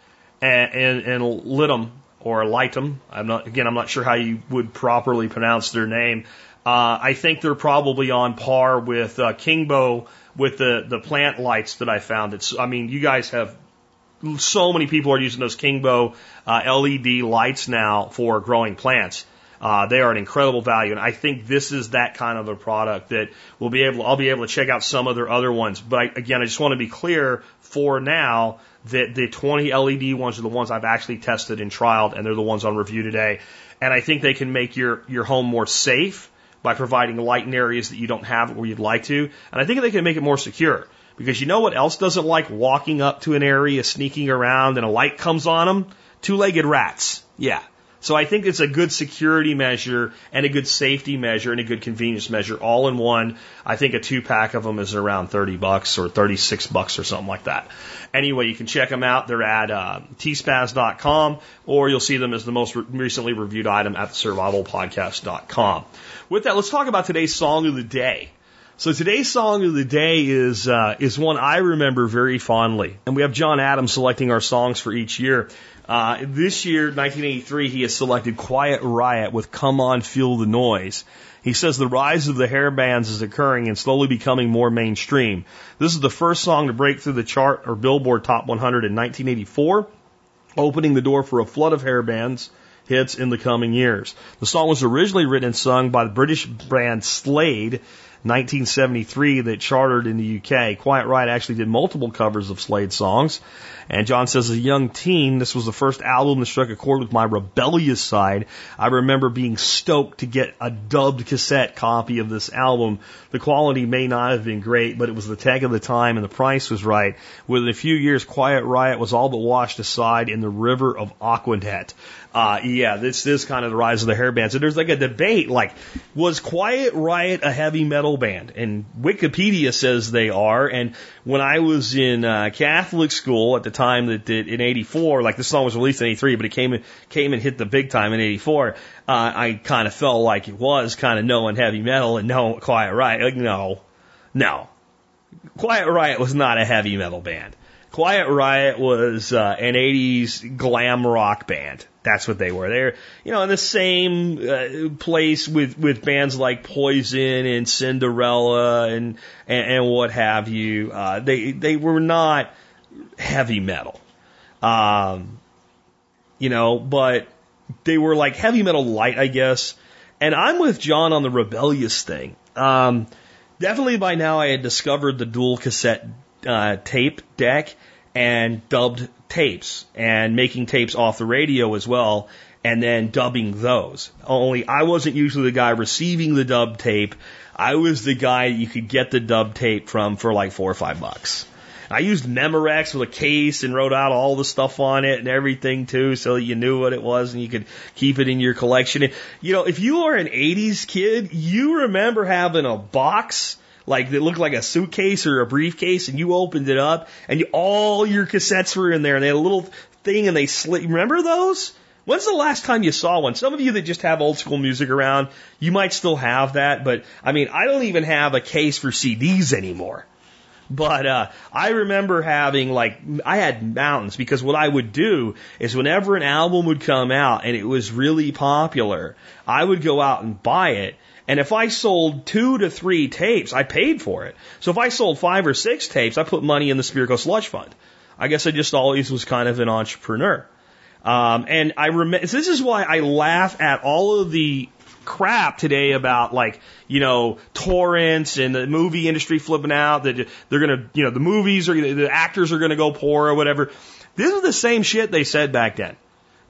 and, and, and Litum or Lightum. I'm not again. I'm not sure how you would properly pronounce their name. Uh, I think they're probably on par with uh, Kingbo with the the plant lights that I found. It's. I mean, you guys have so many people are using those Kingbo uh, LED lights now for growing plants. Uh, they are an incredible value, and I think this is that kind of a product that will be able. I'll be able to check out some of their other ones, but I, again, I just want to be clear for now that the 20 LED ones are the ones I've actually tested and trialed, and they're the ones on review today. And I think they can make your your home more safe by providing light in areas that you don't have where you'd like to, and I think they can make it more secure. Because you know what else doesn't like walking up to an area, sneaking around, and a light comes on them? Two legged rats. Yeah. So I think it's a good security measure and a good safety measure and a good convenience measure all in one. I think a two pack of them is around 30 bucks or 36 bucks or something like that. Anyway, you can check them out. They're at uh, tspaz.com or you'll see them as the most re- recently reviewed item at survivalpodcast.com. With that, let's talk about today's song of the day. So today's song of the day is uh, is one I remember very fondly, and we have John Adams selecting our songs for each year. Uh, this year, 1983, he has selected Quiet Riot with Come On Feel the Noise. He says the rise of the hair bands is occurring and slowly becoming more mainstream. This is the first song to break through the chart or Billboard Top 100 in 1984, opening the door for a flood of hair bands hits in the coming years. The song was originally written and sung by the British band Slade 1973 that chartered in the UK. Quiet Riot actually did multiple covers of Slade songs. And John says, as a young teen, this was the first album that struck a chord with my rebellious side. I remember being stoked to get a dubbed cassette copy of this album. The quality may not have been great, but it was the tag of the time and the price was right. Within a few years, Quiet Riot was all but washed aside in the river of Aquanet. Uh, yeah, this is kind of the rise of the hair bands. And there's like a debate, like, was Quiet Riot a heavy metal band? And Wikipedia says they are. And when I was in uh, Catholic school at the time that, in '84, like this song was released in '83, but it came came and hit the big time in '84. Uh, I kind of felt like it was kind of knowing heavy metal and no Quiet Riot. Like, no, no, Quiet Riot was not a heavy metal band. Quiet Riot was uh, an 80s glam rock band. That's what they were. They're, you know, in the same uh, place with, with bands like Poison and Cinderella and, and, and what have you. Uh, they, they were not heavy metal. Um, you know, but they were like heavy metal light, I guess. And I'm with John on the rebellious thing. Um, definitely by now I had discovered the dual cassette uh, tape deck and dubbed tapes and making tapes off the radio as well and then dubbing those. Only I wasn't usually the guy receiving the dub tape. I was the guy you could get the dub tape from for like four or five bucks. I used Memorex with a case and wrote out all the stuff on it and everything too, so you knew what it was and you could keep it in your collection. You know, if you are an 80s kid, you remember having a box like that looked like a suitcase or a briefcase, and you opened it up, and you, all your cassettes were in there, and they had a little thing, and they slit. Remember those? When's the last time you saw one? Some of you that just have old school music around, you might still have that, but I mean, I don't even have a case for CDs anymore. But uh, I remember having like I had mountains because what I would do is whenever an album would come out and it was really popular, I would go out and buy it and if I sold two to three tapes, I paid for it. So if I sold five or six tapes, I put money in the Spirko Slush Fund. I guess I just always was kind of an entrepreneur. Um, and I remember, this is why I laugh at all of the crap today about like, you know, torrents and the movie industry flipping out that they're to, you know, the movies are, the actors are to go poor or whatever. This is the same shit they said back then.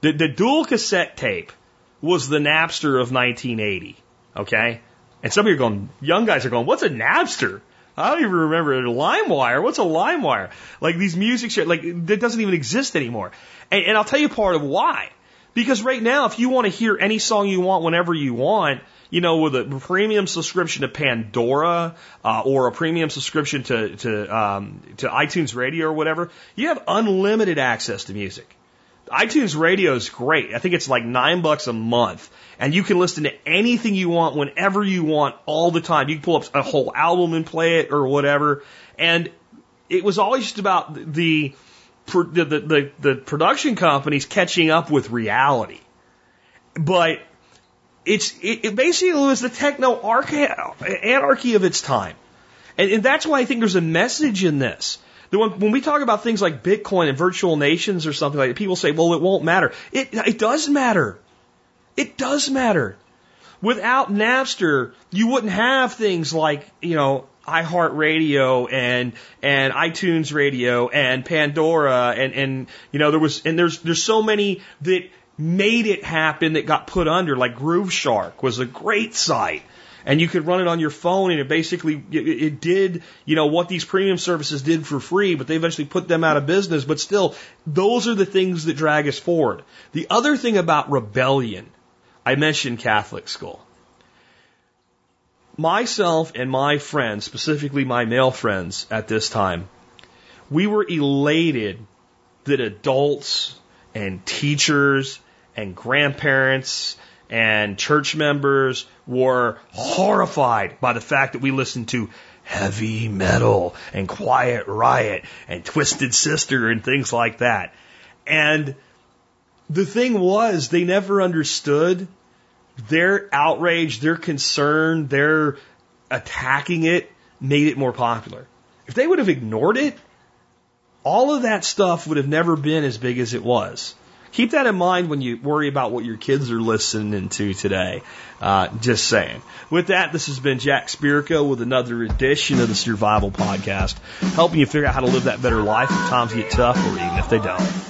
The, the dual cassette tape was the Napster of 1980. Okay? And some of you are going, young guys are going, what's a Napster? I don't even remember LimeWire. What's a LimeWire? Like these music shit, like that doesn't even exist anymore. And, and I'll tell you part of why. Because right now, if you want to hear any song you want whenever you want, you know, with a premium subscription to Pandora uh, or a premium subscription to to um, to iTunes Radio or whatever, you have unlimited access to music iTunes Radio is great. I think it's like nine bucks a month. And you can listen to anything you want whenever you want all the time. You can pull up a whole album and play it or whatever. And it was always just about the, the, the, the, production companies catching up with reality. But it's, it, it basically was the techno anarchy of its time. And, and that's why I think there's a message in this. When, when we talk about things like Bitcoin and virtual nations or something like that, people say, well, it won't matter. It, it does matter. It does matter. Without Napster, you wouldn't have things like, you know, iHeartRadio and and iTunes Radio and Pandora and and you know there was and there's there's so many that made it happen that got put under like Grooveshark was a great site. And you could run it on your phone and it basically it, it did you know what these premium services did for free but they eventually put them out of business. But still those are the things that drag us forward. The other thing about rebellion i mentioned catholic school myself and my friends specifically my male friends at this time we were elated that adults and teachers and grandparents and church members were horrified by the fact that we listened to heavy metal and quiet riot and twisted sister and things like that. And the thing was, they never understood their outrage, their concern, their attacking it made it more popular. If they would have ignored it, all of that stuff would have never been as big as it was. Keep that in mind when you worry about what your kids are listening to today. Uh, just saying. With that, this has been Jack Spirko with another edition of the Survival Podcast, helping you figure out how to live that better life if times get tough or even if they don't.